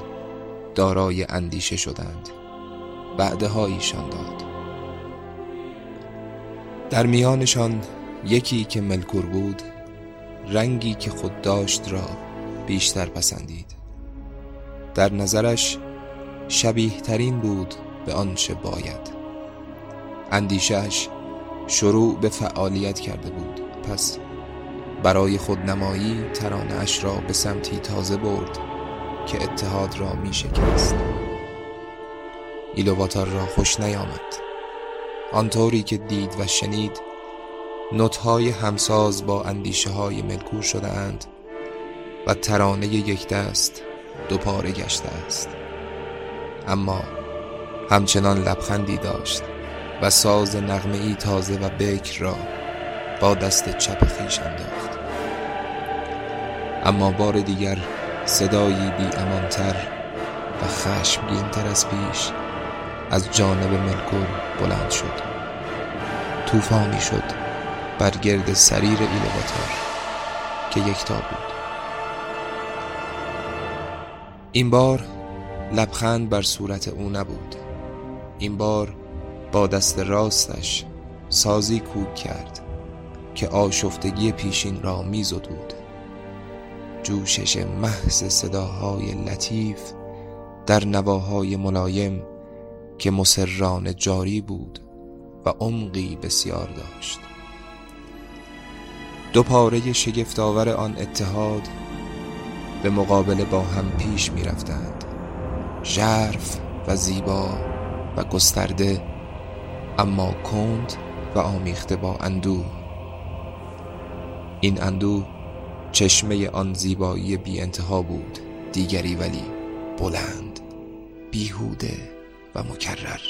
دارای اندیشه شدند. بعدها ایشان داد. در میانشان یکی که ملکور بود رنگی که خود داشت را بیشتر پسندید. در نظرش شبیه ترین بود به آنچه باید. اندیشش شروع به فعالیت کرده بود. پس برای خودنمایی ترانش را به سمتی تازه برد که اتحاد را می شکست ایلوواتار را خوش نیامد. آنطوری که دید و شنید نوتهای همساز با اندیشه های ملکور شده اند و ترانه یک دست دو پاره گشته است. اما همچنان لبخندی داشت و ساز نغمه ای تازه و بکر را با دست چپ خیش انداخت. اما بار دیگر صدایی بی امانتر و خشمگینتر از پیش از جانب ملکور بلند شد. طوفانی شد بر گرد سریر ایلواتار که یکتا بود. این بار لبخند بر صورت او نبود. این بار با دست راستش سازی کوک کرد که آشفتگی پیشین را میزدود. جوشش محض صداهای لطیف در نواهای ملایم که مسرران جاری بود و عمقی بسیار داشت. دو پاره شگفتآور آن اتحاد به مقابله با هم پیش می رفتند ژرف و زیبا و گسترده اما کند و آمیخته با اندوه. این اندوه چشمه آن زیبایی بی انتها بود دیگری ولی بلند بیهوده و مکرر.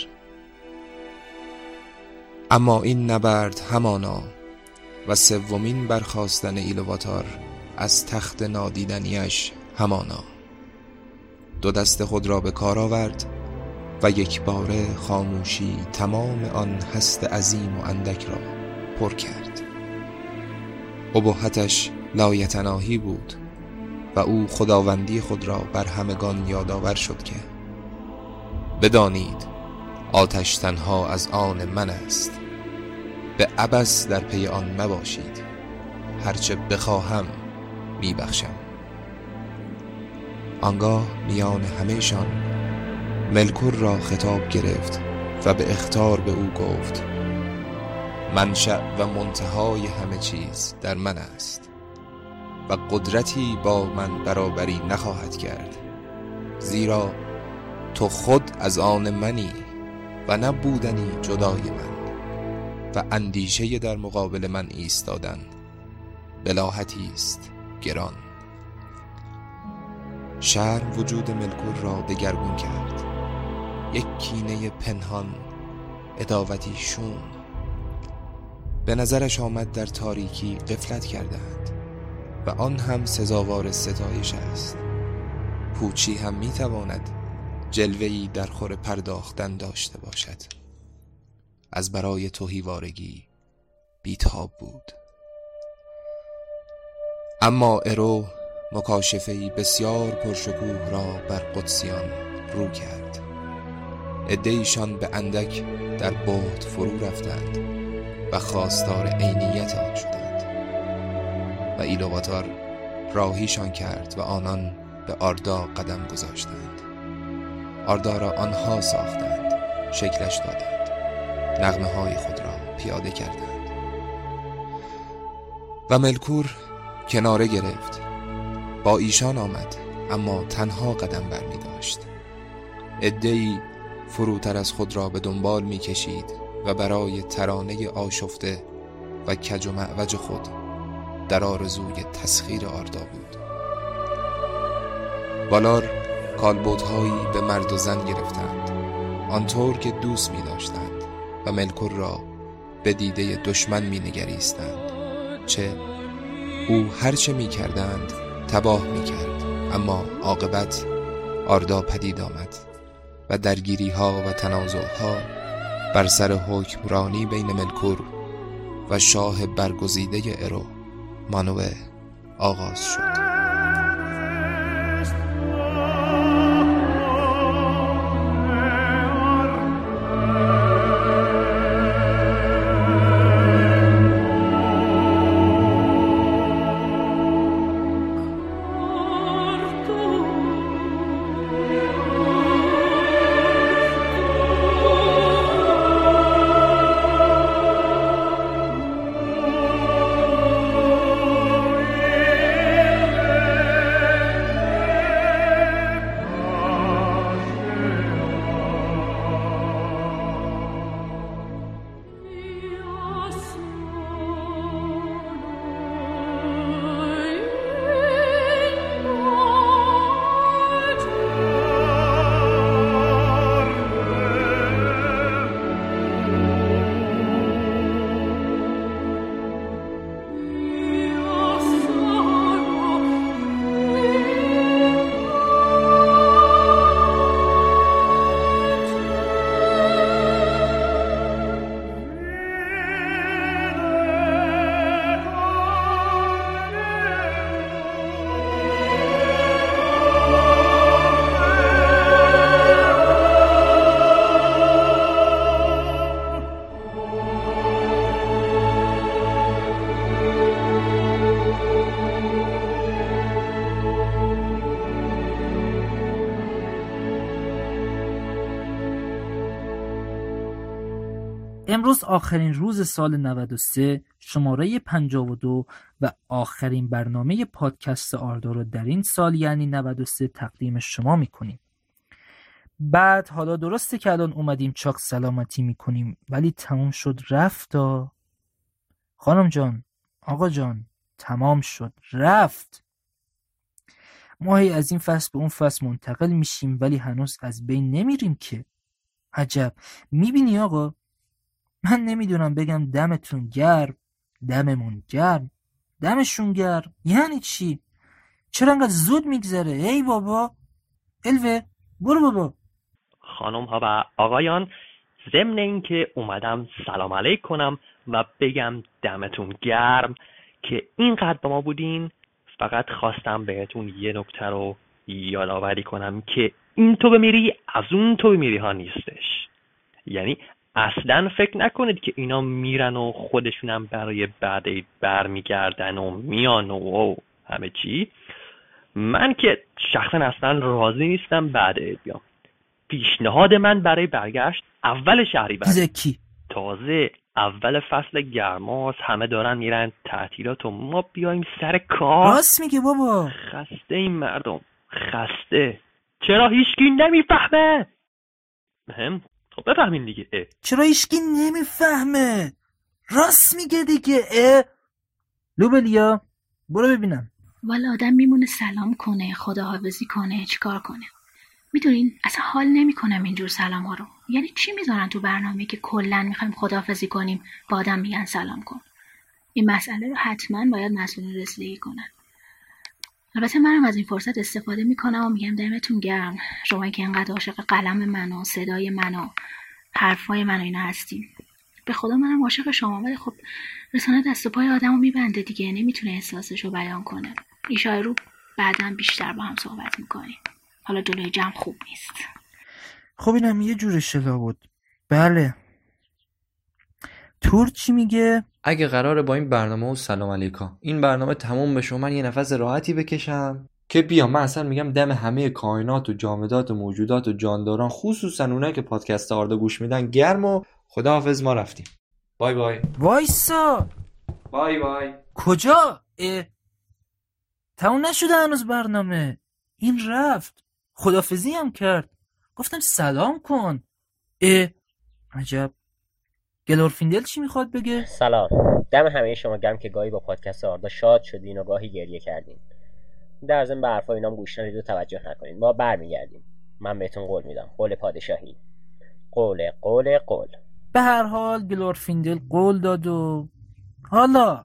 اما این نبرد همانا و سومین برخواستن ایلواتار از تخت نادیدنیش همانا. دو دست خود را به کار آورد و یک باره خاموشی تمام آن هست عظیم و اندک را پر کرد. ابهتش لایتناهی بود و او خداوندی خود را بر همگان یادآور شد که بدانید آتش تنها از آن من است. به عبس در پی آن مباشید هرچه بخواهم میبخشم. آنگاه میان همهشان ملکور را خطاب گرفت و به اختار به او گفت منشأ و منتهای همه چیز در من است و قدرتی با من برابری نخواهد کرد زیرا تو خود از آن منی و نبودنی جدای من و اندیشه در مقابل من ایستادن بلاحتی است گران. شرم وجود ملکور را دگرگون کرد. یک کینه پنهان اداوتی شوم. به نظرش آمد در تاریکی قفلت کردند و آن هم سزاوار ستایش است. پوچی هم می‌تواند جلوهی در خور پرداختن داشته باشد. از برای توهیوارگی بیتاب بود. اما ارو مکاشفهی بسیار پرشکوه را بر قدسیان رو کرد. ادهیشان به اندک در بهت فرو رفتند و خواستار عینیت آن شدند. و ایلواتار راهیشان کرد و آنان به آردا قدم گذاشتند. آردا را آنها ساختند شکلش دادند نغمه های خود را پیاده کردند. و ملکور کناره گرفت با ایشان آمد اما تنها قدم بر می داشت. ادهی فروتر از خود را به دنبال می کشید و برای ترانه آشفته و کج و معوج خود در آرزوی تسخیر آردا بود. بالار کالبوتهایی به مرد و زن گرفتند آنطور که دوست می داشتند و ملکور را به دیده دشمن می نگریستند چه او هرچه می کردند تباه می کرد اما عاقبت آردا پدید آمد و درگیری ها و تنازع ها بر سر حکمرانی بین ملکور و شاه برگزیده ارو مانوه آغاز شد. امروز آخرین روز سال 93 شماره 52 و آخرین برنامه پادکست آردا رو در این سال یعنی 93 تقدیم شما می‌کنیم. بعد حالا درسته که الان اومدیم چاک سلامتی می‌کنیم ولی تموم شد رفتا خانم جان آقا جان تمام شد رفت. ما از این فصل به اون فصل منتقل میشیم ولی هنوز از بین نمیریم که. عجب. می‌بینی آقا؟ من نمی‌دونم بگم دمتون گرم دممون گرم. دمشون گرم. یعنی چی؟ چرا انقدر زود میگذره؟ ای بابا. الوه برو بابا. خانم ها و آقایان ضمن اینکه اومدم سلام علیک کنم و بگم دمتون گرم که اینقدر با ما بودین فقط خواستم بهتون یه نکته رو یادآوری کنم که این تو بمیری از اون تو بمیری ها نیستش. یعنی اصلا فکر نکنید که اینا میرن و خودشونم برای بعد عید برمیگردن و میان و همه چی. من که شخصا اصلا راضی نیستم بعد عید بیام. پیشنهاد من برای برگشت اول شهری زکی تازه اول فصل گرماست همه دارن میرن تعطیلات و ما بیایم سر کار. راست میگه بابا. خسته این مردم. خسته. چرا هیچکی نمی‌فهمه؟ هم خب بفهمین دیگه اه. چرا ایشکی نمی‌فهمه؟ راست میگه دیگه اه. لوبلیا برو ببینم. والا آدم میمونه سلام کنه خداحافظی کنه چیکار کنه. می‌دونین اصلا حال نمی‌کنم اینجور سلام ها رو. یعنی چی می‌ذارن تو برنامه که کلا می‌خوایم خداحافظی کنیم با آدم میگن سلام کن؟ این مسئله رو حتما باید مسئولین رسیدگی کنن. البته منم از این فرصت استفاده می‌کنم و میگم دمتون گرم. شما که انقدر عاشق قلم من و صدای من و حرفای من و اینا هستین. به خدا منم عاشق شما ولی خب رسانه دست و پای آدم رو میبنده دیگه. نمی‌تونه احساسش رو بیان کنه. این رو بعدا بیشتر با هم صحبت می‌کنیم. حالا جلوی جمع خوب نیست. خب اینم یه جور شلا بود. بله. تور چی میگه؟ اگه قراره با این برنامه و سلام علیکم. این برنامه تموم بشه و من یه نفس راحتی بکشم. که بیا من اصلا میگم دم همه کائنات و جامدات و موجودات و جانداران خصوصا اونایی که پادکست آردا گوش میدن گرم و خداحافظ ما رفتیم. بای بای. وایسا. بای بای. کجا؟ اه تموم نشده هنوز برنامه. این رفت. خداحافظی هم کرد. گفتم سلام کن. اه عجب. گلورفیندل چی می‌خواد بگه؟ سلام. دم همه شما گرم که گاهی با پادکست آردا شاد شدین و گاهی گریه کردین. در ضمن به حرفای اینام گوش ندید و توجه نکنید ما برمیگردیم. من بهتون قول میدم. قول پادشاهی. قول قول قول. به هر حال گلورفیندل قول داد و حالا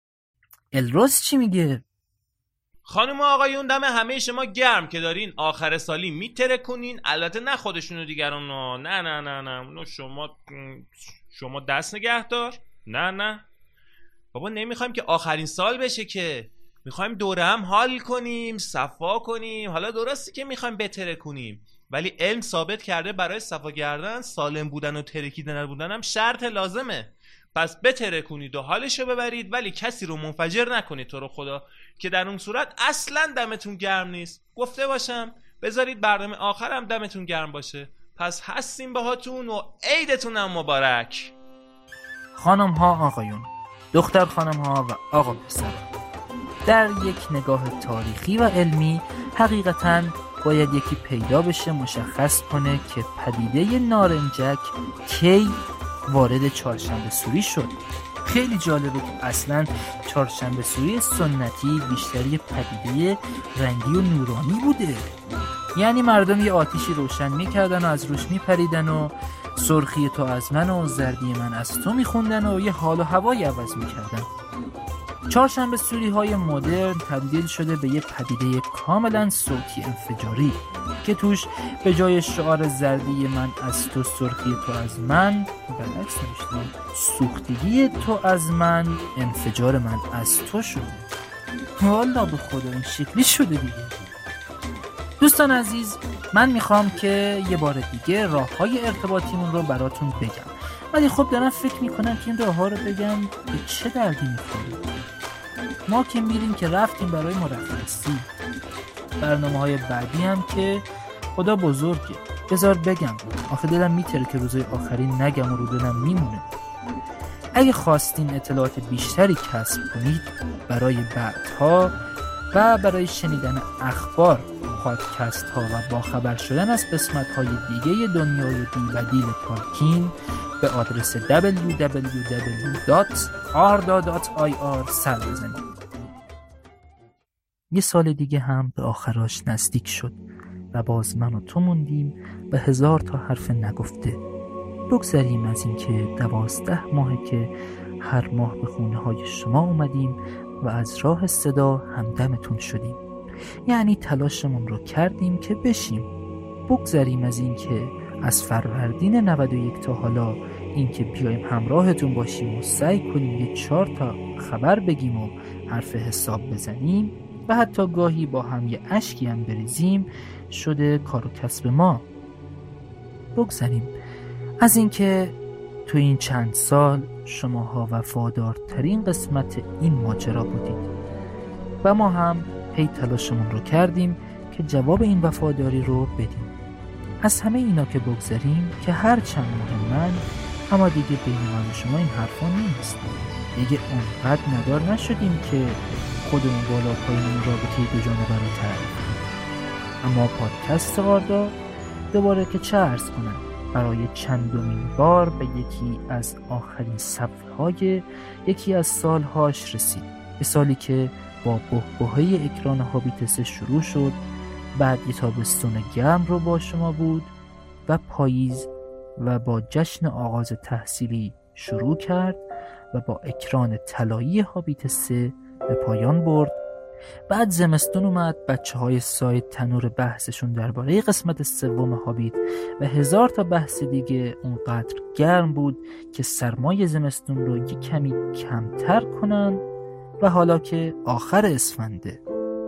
الروز چی میگه؟ خانم و آقایون دم همه شما گرم که دارین. آخر سالی میتره کنین البته نه خودشونو دیگران. نه نه نه نه. اونو شما شما دست نگه دار نه نه. بابا نمی‌خوایم که آخرین سال بشه که. می‌خوایم دوره هم حال کنیم صفا کنیم. حالا درسته که می‌خوایم بتره کنیم. ولی علم ثابت کرده برای صفا کردن سالم بودن و ترکیده نبودن هم شرط لازمه. پس بتره کنید و حالشو ببرید ولی کسی رو منفجر نکنید. تو رو خدا. که در اون صورت اصلا دمتون گرم نیست. گفته باشم بذارید برنامه آخرم دمتون گرم باشه. پس هستیم باهاتون و عیدتون هم مبارک. خانم ها آقایون. دختر خانم ها و آقا پسر. در یک نگاه تاریخی و علمی حقیقتا باید یکی پیدا بشه مشخص کنه که پدیده نارنجک کی وارد چهارشنبه سوری شد. خیلی جالبه که اصلا چهارشنبه سوری سنتی بیشتری پدیده رنگی و نورانی بوده. یعنی مردم یه آتیشی روشن می‌کردن و از روش میپریدن و سرخی تو از من و زردی من از تو میخوندن و یه حال و هوایی عوض می‌کردن. چهارشنبه سوری های مدرن تبدیل شده به یه پدیده کاملا صوتی انفجاری که توش به جای شعار زردی من از تو سرخی تو از من برعکس نوشتم سوختگی تو از من انفجار من از تو شده. والا به خدا این شکلی شده دیگه. دوستان عزیز من می‌خوام که یه بار دیگه راه های ارتباطیمون رو براتون بگم. ولی خب دارم فکر می‌کنم که این راه ها رو بگم به چه دردی می‌خوره. ما که میریم که رفتیم برای مرخصی. برنامه های بعدی هم که خدا بزرگه. بذار بگم آخه دلم میتره که روزای آخرین نگم و رو دلم میمونه. اگه خواستین اطلاعات بیشتری کسب کنید برای بعدها و برای شنیدن اخبار پادکست ها و با خبر شدن از قسمت های دیگه دنیای دی و دیل تالکین به آدرس www.arda.ir سر بزنید. یه سال دیگه هم به آخراش نزدیک شد و باز من و تو موندیم به هزار تا حرف نگفته. بگذریم از اینکه دوازده ماهه که هر ماه به خونه های شما اومدیم و از راه صدا همدمتون شدیم. یعنی تلاشمون رو کردیم که بشیم. بگذریم از اینکه از فروردین 91 تا حالا اینکه بیایم همراهتون باشیم و سعی کنیم یه چهار تا خبر بگیم و حرف حساب بزنیم و حتی گاهی با هم یه اشکی هم بریزیم شده کار و کسب ما. بگذاریم از اینکه تو این چند سال شماها وفادارترین قسمت این ماجرا بودید. و ما هم هی تلاشمون رو کردیم که جواب این وفاداری رو بدیم. از همه اینا که بگذاریم که هر چند مهمن اما دیگه بین من شما این حرفا نیست دیگه اونقدر ندار نشدیم که خودمون بالا پایین رابطه دو جانبه رو تعریف اما پادکست آردا دوباره که چه ارز کنم؟ برای چندمین بار به یکی از آخرین صفحه های یکی از سالهاش رسید. به سالی که با بهبهه اکران هابیتس شروع شد بعد یه تابستون گرم رو با شما بود و پاییز و با جشن آغاز تحصیلی شروع کرد و با اکران طلایی هابیت سه به پایان برد. بعد زمستون اومد بچه های سایت تنور بحثشون درباره قسمت سوم هابیت و هزار تا بحث دیگه اونقدر گرم بود که سرمای زمستون رو یه کمی کمتر کنن و حالا که آخر اسفنده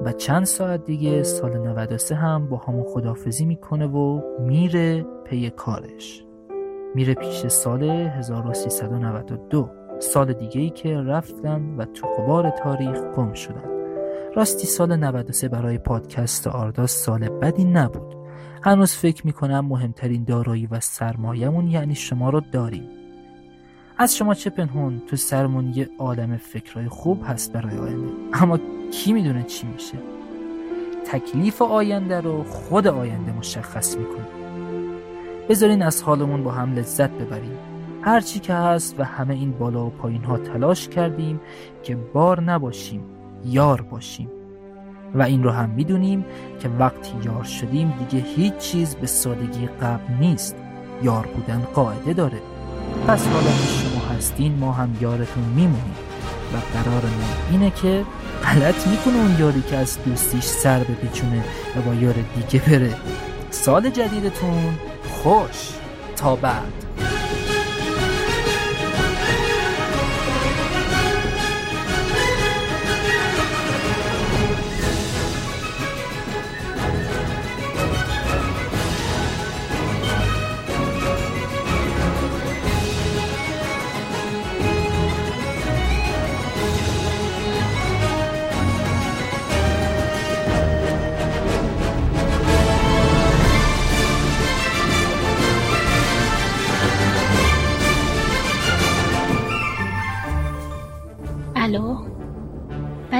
و چند ساعت دیگه سال 93 هم با همون خدافزی می‌کنه و میره پی کارش. میره پیش سال 1392 سال دیگه ای که رفتن و تو قبار تاریخ گم شدن. راستی سال 93 برای پادکست آرداز سال بدی نبود. هنوز فکر می‌کنم مهمترین دارایی و سرمایهمون یعنی شما رو داریم. از شما چه پنهون تو سرمون یه عالم فکرهای خوب هست برای آینده. اما کی می‌دونه چی میشه؟ تکلیف آینده رو خود آینده مشخص می‌کنه. بذارین از حالمون با هم لذت ببریم. هرچی که هست و همه این بالا و پایین ها تلاش کردیم که بار نباشیم. یار باشیم. و این رو هم می‌دونیم که وقتی یار شدیم دیگه هیچ چیز به سادگی قبل نیست. یار بودن قاعده داره. پس حالا که شما هستین ما هم یارتون میمونیم. و قرارمون اینه که غلط می‌کنه اون یاری که از دوستیش سر بپیچونه و با یار دیگه بره. سال جدیدتون خوش. تا بعد.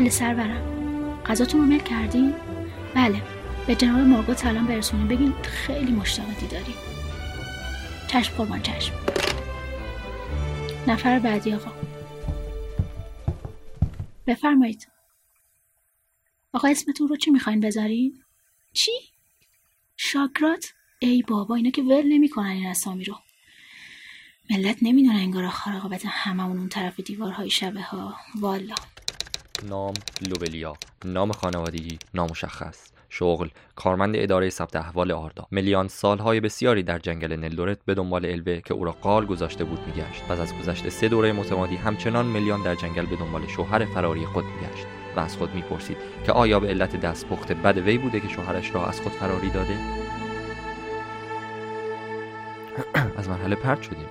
بله سرورم غذاتون رو میل کردین؟ بله. به جناب مارگوت سلام برسونین بگین خیلی مشتاقاتی داریم. چشم قربان چشم. نفر بعدی آقا. بفرمایید. آقا اسمتون رو چی می‌خواین بذارین؟ چی؟ شاکرات؟ ای بابا اینا که ول نمی‌کنن این اسامی رو. ملت نمی‌دونن انگار آخر رقابت هممون اون طرف دیوارهای شبه ها والا. نام لوبلیا نام خانوادگی نامشخص شغل کارمند اداره ثبت احوال آردا. ملیان سالهای بسیاری در جنگل نلدورت به دنبال الوه که او را قال گذاشته بود میگشت. پس از گذشت سه دوره متمادی همچنان ملیان در جنگل به دنبال شوهر فراری خود میگشت و از خود می‌پرسید که آیا به علت دستپخت بد وی بوده که شوهرش را از خود فراری داده؟ از مرحله پرت شدیم.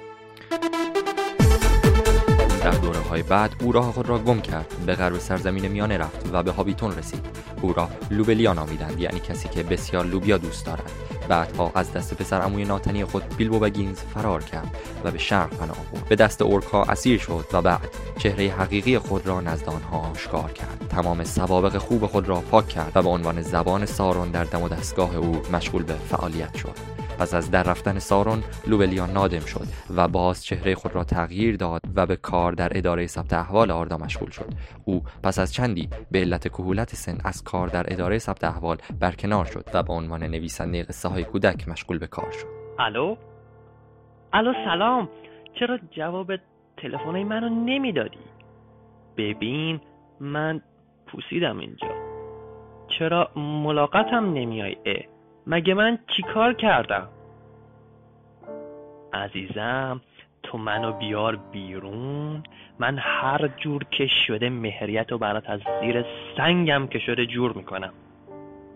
دوره های بعد او راه خود را گم کرد به غرب سرزمین میانه رفت و به هابیتون رسید. او را لوبلیا نامیدند یعنی کسی که بسیار لوبیا دوست دارد. بعدها از دست پسر عموی ناتنی خود بیلبو بگینز فرار کرد و به شرق پناه برد. به دست اورکا اسیر شد و بعد چهره حقیقی خود را نزد آنها آشکار کرد. تمام سوابق خوب خود را پاک کرد و به عنوان زبان سارون در دم و دستگاه او مشغول به فعالیت شد. پس از در رفتن سارون لوبلیا نادم شد و باز چهره خود را تغییر داد و به کار در اداره ثبت احوال آردا مشغول شد. او پس از چندی به علت کهولت سن از کار در اداره ثبت احوال برکنار شد و به عنوان نویسنده قصه های کودک مشغول به کار شد. الو؟ الو سلام. چرا جواب تلفن منو نمی‌دادی؟ ببین من پوسیدم اینجا. چرا ملاقاتم نمیای؟ مگه من چیکار کردم؟ عزیزم تو منو بیار بیرون. من هر جور که شده مهریت رو برات از زیر سنگم که شده جور می‌کنم.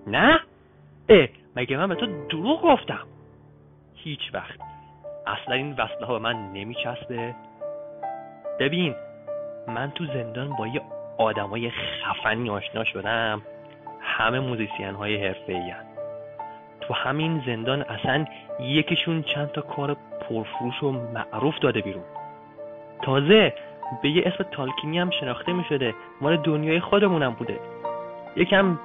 نه؟ اه مگه من به تو دروغ گفتم؟ هیچ وقت. اصلا این وصله ها به من نمیچسبه. ببین من تو زندان با یه آدمای خفنی آشنا شدم. همه موزیسین های حرفه تو همین زندان اصلا یکیشون چند تا کار پرفروش و معروف داده بیرون. تازه به یه اسم تالکینی هم شناخته می شده مال دنیای خودمونم بوده. یکم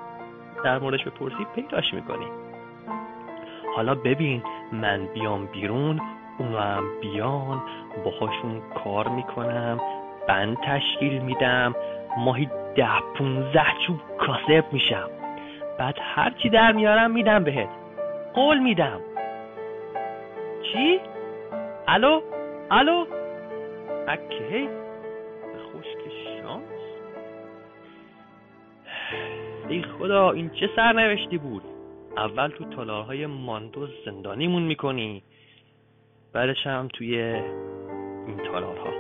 در موردش بپرسی پیداش می‌کنی. حالا ببین من بیام بیرون اونا بیان باهاشون کار می‌کنم بند تشکیل میدم ماهی ده پونزه چوب کاسب میشم. بعد هرچی در میارم میدم بهت. قول میدم چی؟ الو؟ الو؟ اکی خشک شانس ای خدا این چه سرنوشتی بود اول تو تالارهای ماندو زندانیمون می‌کنی بعدش هم توی این تالارها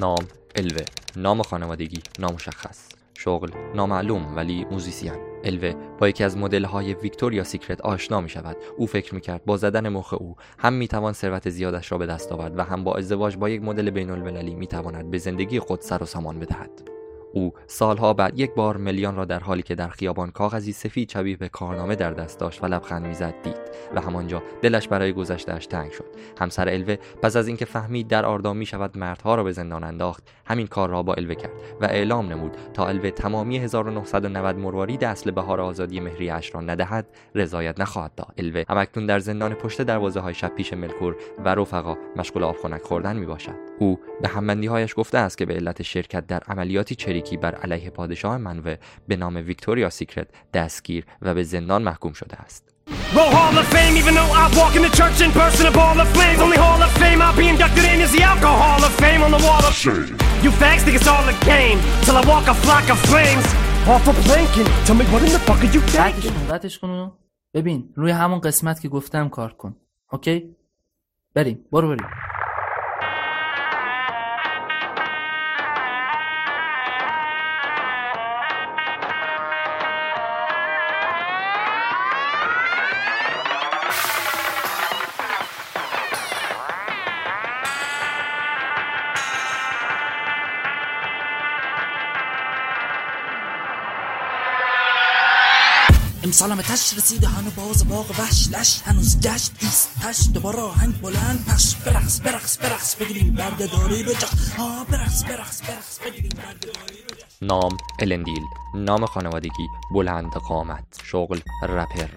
نام الوه نام خانوادگی نامشخص شغل نامعلوم ولی موزیسین الوه با یکی از مدل های ویکتوریا سیکرت آشنا می شود او فکر می کرد با زدن مخ او هم می توان ثروت زیادش را به دست آورد و هم با ازدواج با یک مدل بین المللی می تواند به زندگی خود سر و سامان بدهد. او سالها بعد یک بار ملیان را در حالی که در خیابان کاغذی سفید شبیه به کارنامه در دست داشت و لبخند می‌زد دید و همانجا دلش برای گذشتهاش تنگ شد. همسر الوه پس از اینکه فهمید در آردام می شود مردها را به زندان انداخت همین کار را با الوه کرد و اعلام نمود تا الوه تمامی 1990 مروارید اصل بهار آزادی مهری اش را ندهد رضایت نخواهد داد. الوه همکنون در زندان پشت دروازه های شب پیش ملکور و رفقا مشغول آب خنک خوردن می باشد او به همبندی هایش گفته است که به علت شرکت در عملیاتی چریکی بر علیه پادشاه منوه به نام ویکتوریا سیکرت دستگیر و به زندان محکوم شده است Roll Hall of Fame, even though I walk in the church in person, a ball of flames. Only Hall of Fame I'll be inducted in is the Alcohol of Fame on the wall of shame. You fags think it's all a game, till I walk a flock of flames. Off a planking, tell me what in the fuck are you قطعش thinking? کن قطعش کن اونو. ببین روی همون قسمت که گفتم کار کن اوکی بریم برو بریم امسالم تش رسیده هنو باز باغ وحش لش هنوز گشت ایست پش. دوباره آهنگ بلند پخش برقص برقص برقص بگیریم برده داری رو جخ آه برقص برقص برقص بگیریم برده نام الندیل نام خانوادگی بلند قامت شغل رپر.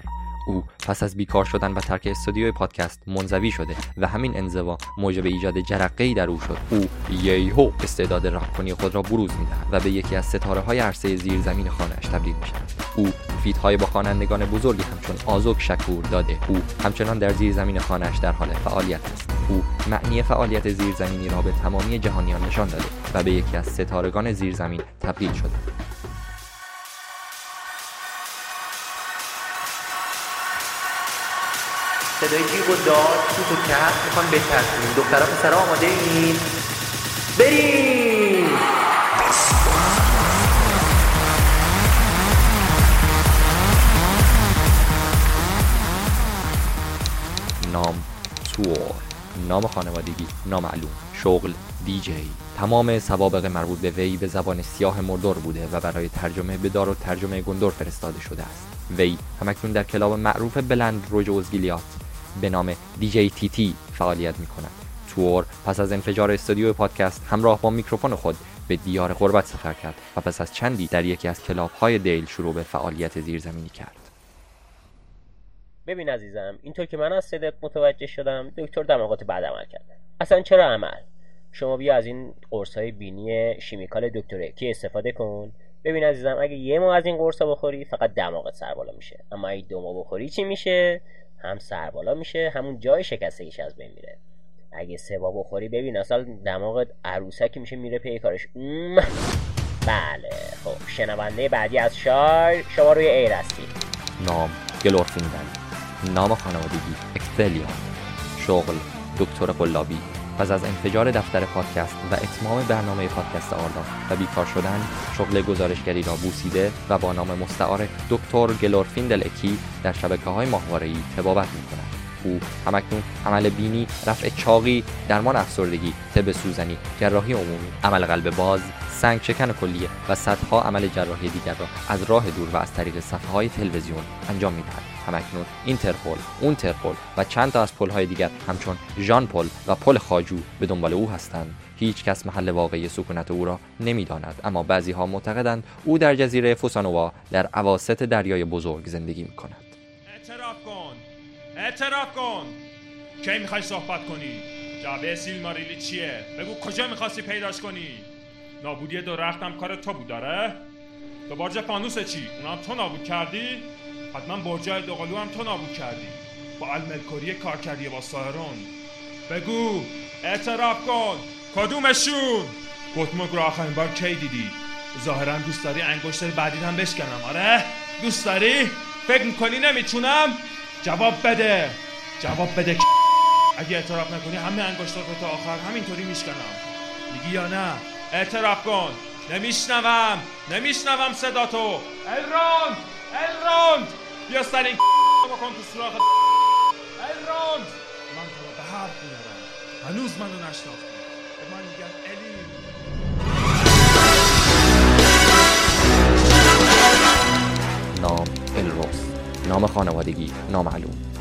او پس از بیکار شدن و ترک استودیوی پادکست منزوی شده و همین انزوا موجب ایجاد جرقه‌ای در او شد. او ییهو استعداد رپ کنی خود را بروز می‌دهد و به یکی از ستاره های عرصه زیرزمین خانهاش تبدیل می شود او فیتهای با خوانندگان بزرگی همچون آزوک شکور داده. او همچنان در زیرزمین خانهاش در حال فعالیت است. او معنی فعالیت زیرزمینی را به تمامی جهانیان نشان داده و به یکی از ستارگان زیرزمین تبدیل شده. صدای جیغ و داد توت و کف می‌خوان بچرخونیم. دخترها پسرها آماده این بریم! نام تور نام خانوادگی نامعلوم شغل دیجی تمام سوابق مربوط به وی به زبان سیاه موردور بوده و برای ترجمه به دارالترجمه گندور فرستاده شده است. وی همکنون در کلاب معروف بلند روجوز گیلیات به نام تی تی فعالیت می کند تور پس از انفجار استودیو پادکست همراه با میکروفون خود به دیار غربت سفر کرد و پس از چندی در یکی از کلاب های دیل شروع به فعالیت زیرزمینی کرد. ببین عزیزم اینطور که من از صدات متوجه شدم دکتر دماغت بعد عمل کرده. اصلا چرا عمل؟ شما بیا از این قرص های بینی chemical دکتر کی استفاده کن. ببین عزیزم اگه یه ماه از این قرص بخوری فقط دماغت سربالا میشه. اما اگه دو ماه بخوری چی میشه؟ هم سربالا میشه همون جای شکستگیش از بین میره. اگه بار بخوری ببین اصلا دماغت عروسکی میشه میره پی کارش. بله. خب شنونده بعدی از شایر شما روی air هستید. نام گلورفیندن نام خانوادگی اکتلیا شغل دکتر قلابی. پس از انفجار دفتر پادکست و اتمام برنامه پادکست آردا و بیکار شدن شغل گزارشگری را بوسیده و با نام مستعار دکتر گلورفیندل اکی در شبکه های ماهواره‌ای تبابت می کند. او همکنون عمل بینی، رفع چاقی، درمان افسردگی، طب سوزنی، جراحی عمومی، عمل قلب باز، سنگ شکن کلیه و صدها عمل جراحی دیگر را از راه دور و از طریق صفحه های تلویزیون انجام می‌دهد همکنون اینترپل اونترپل و چند تا از پل‌های دیگر همچون ژان پل و پل خاجو به دنبال او هستند. هیچ کس محل واقعی سکونت او را نمی‌داند اما بعضی ها معتقدند او در جزیره فوسانووا در اواسط دریای بزرگ زندگی می کند اعتراف کن. اعتراف کن. کی می‌خوای صحبت کنی؟ جعبه سیلماریلی چیه؟ بگو کجا می‌خواستی پیداش کنی؟ نابودی درختم کار تو بود داره به برج فانوس چی؟ اونم تو نابود کردی؟ حتما برج دوقلو هم تو نابود کردی. با الملکوری کار کردی با سایرون بگو اعتراف کن. کدومشون؟ گتموگ رو آخرین بار کی دیدی؟ ظاهرا دوست داری انگشتر بعدی هم بشکنم. آره؟ دوست داری؟ فکر می‌کنی نمی‌تونم؟ جواب بده. جواب بده اگه اعتراف نکنی همه انگشتر رو تا آخر همینطوری میشکنم. میگی یا نه؟ اعتراف کن. نمیشنوم. نمیشنوم صدا تو. الروند! الروند! بیا سر این بکن تو سراغ الروند من تو رو به حرف میارم هنوز منو نشناختی. به من میگن الی. نام الروس نام خانوادگی. نامعلوم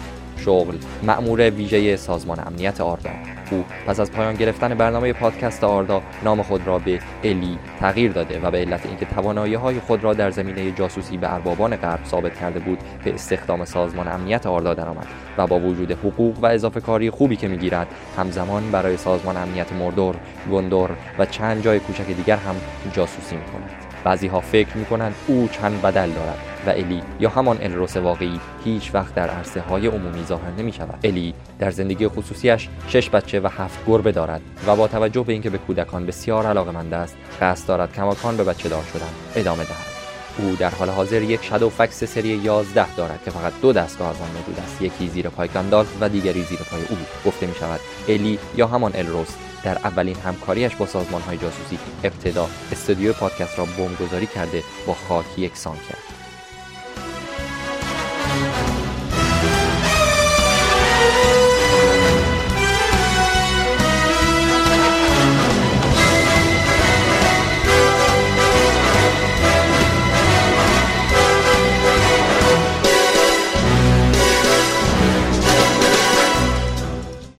شغل مأمور ویژه سازمان امنیت آردا او پس از پایان گرفتن برنامه پادکست آردا نام خود را به الی تغییر داده و به علت اینکه توانایی های خود را در زمینه جاسوسی به اربابان غرب ثابت کرده بود به استخدام سازمان امنیت آردا درآمد و با وجود حقوق و اضافه کاری خوبی که می‌گیرد همزمان برای سازمان امنیت مردور، گندور و چند جای کوچک دیگر هم جاسوسی می کند. بعضی ها فکر می کنند او چند بدل دارد و الی یا همان الروس واقعی هیچ وقت در عرصه های عمومی ظاهر نمی شود الی در زندگی خصوصیش شش بچه و هفت گربه دارد و با توجه به اینکه به کودکان بسیار علاقمند است قصد دارد کماکان به بچه دار شدن ادامه دهد. او در حال حاضر یک شادو فکس سری 11 دارد که فقط دو دستگاه از آن موجود است. یکی زیر پای گاندالف و دیگری زیر پای او. گفته می شود الی یا همان الروس در اولین همکاریش با سازمان های جاسوسی ابتدا استودیو پادکست را بمبگذاری کرده با خاک یکسان کرد.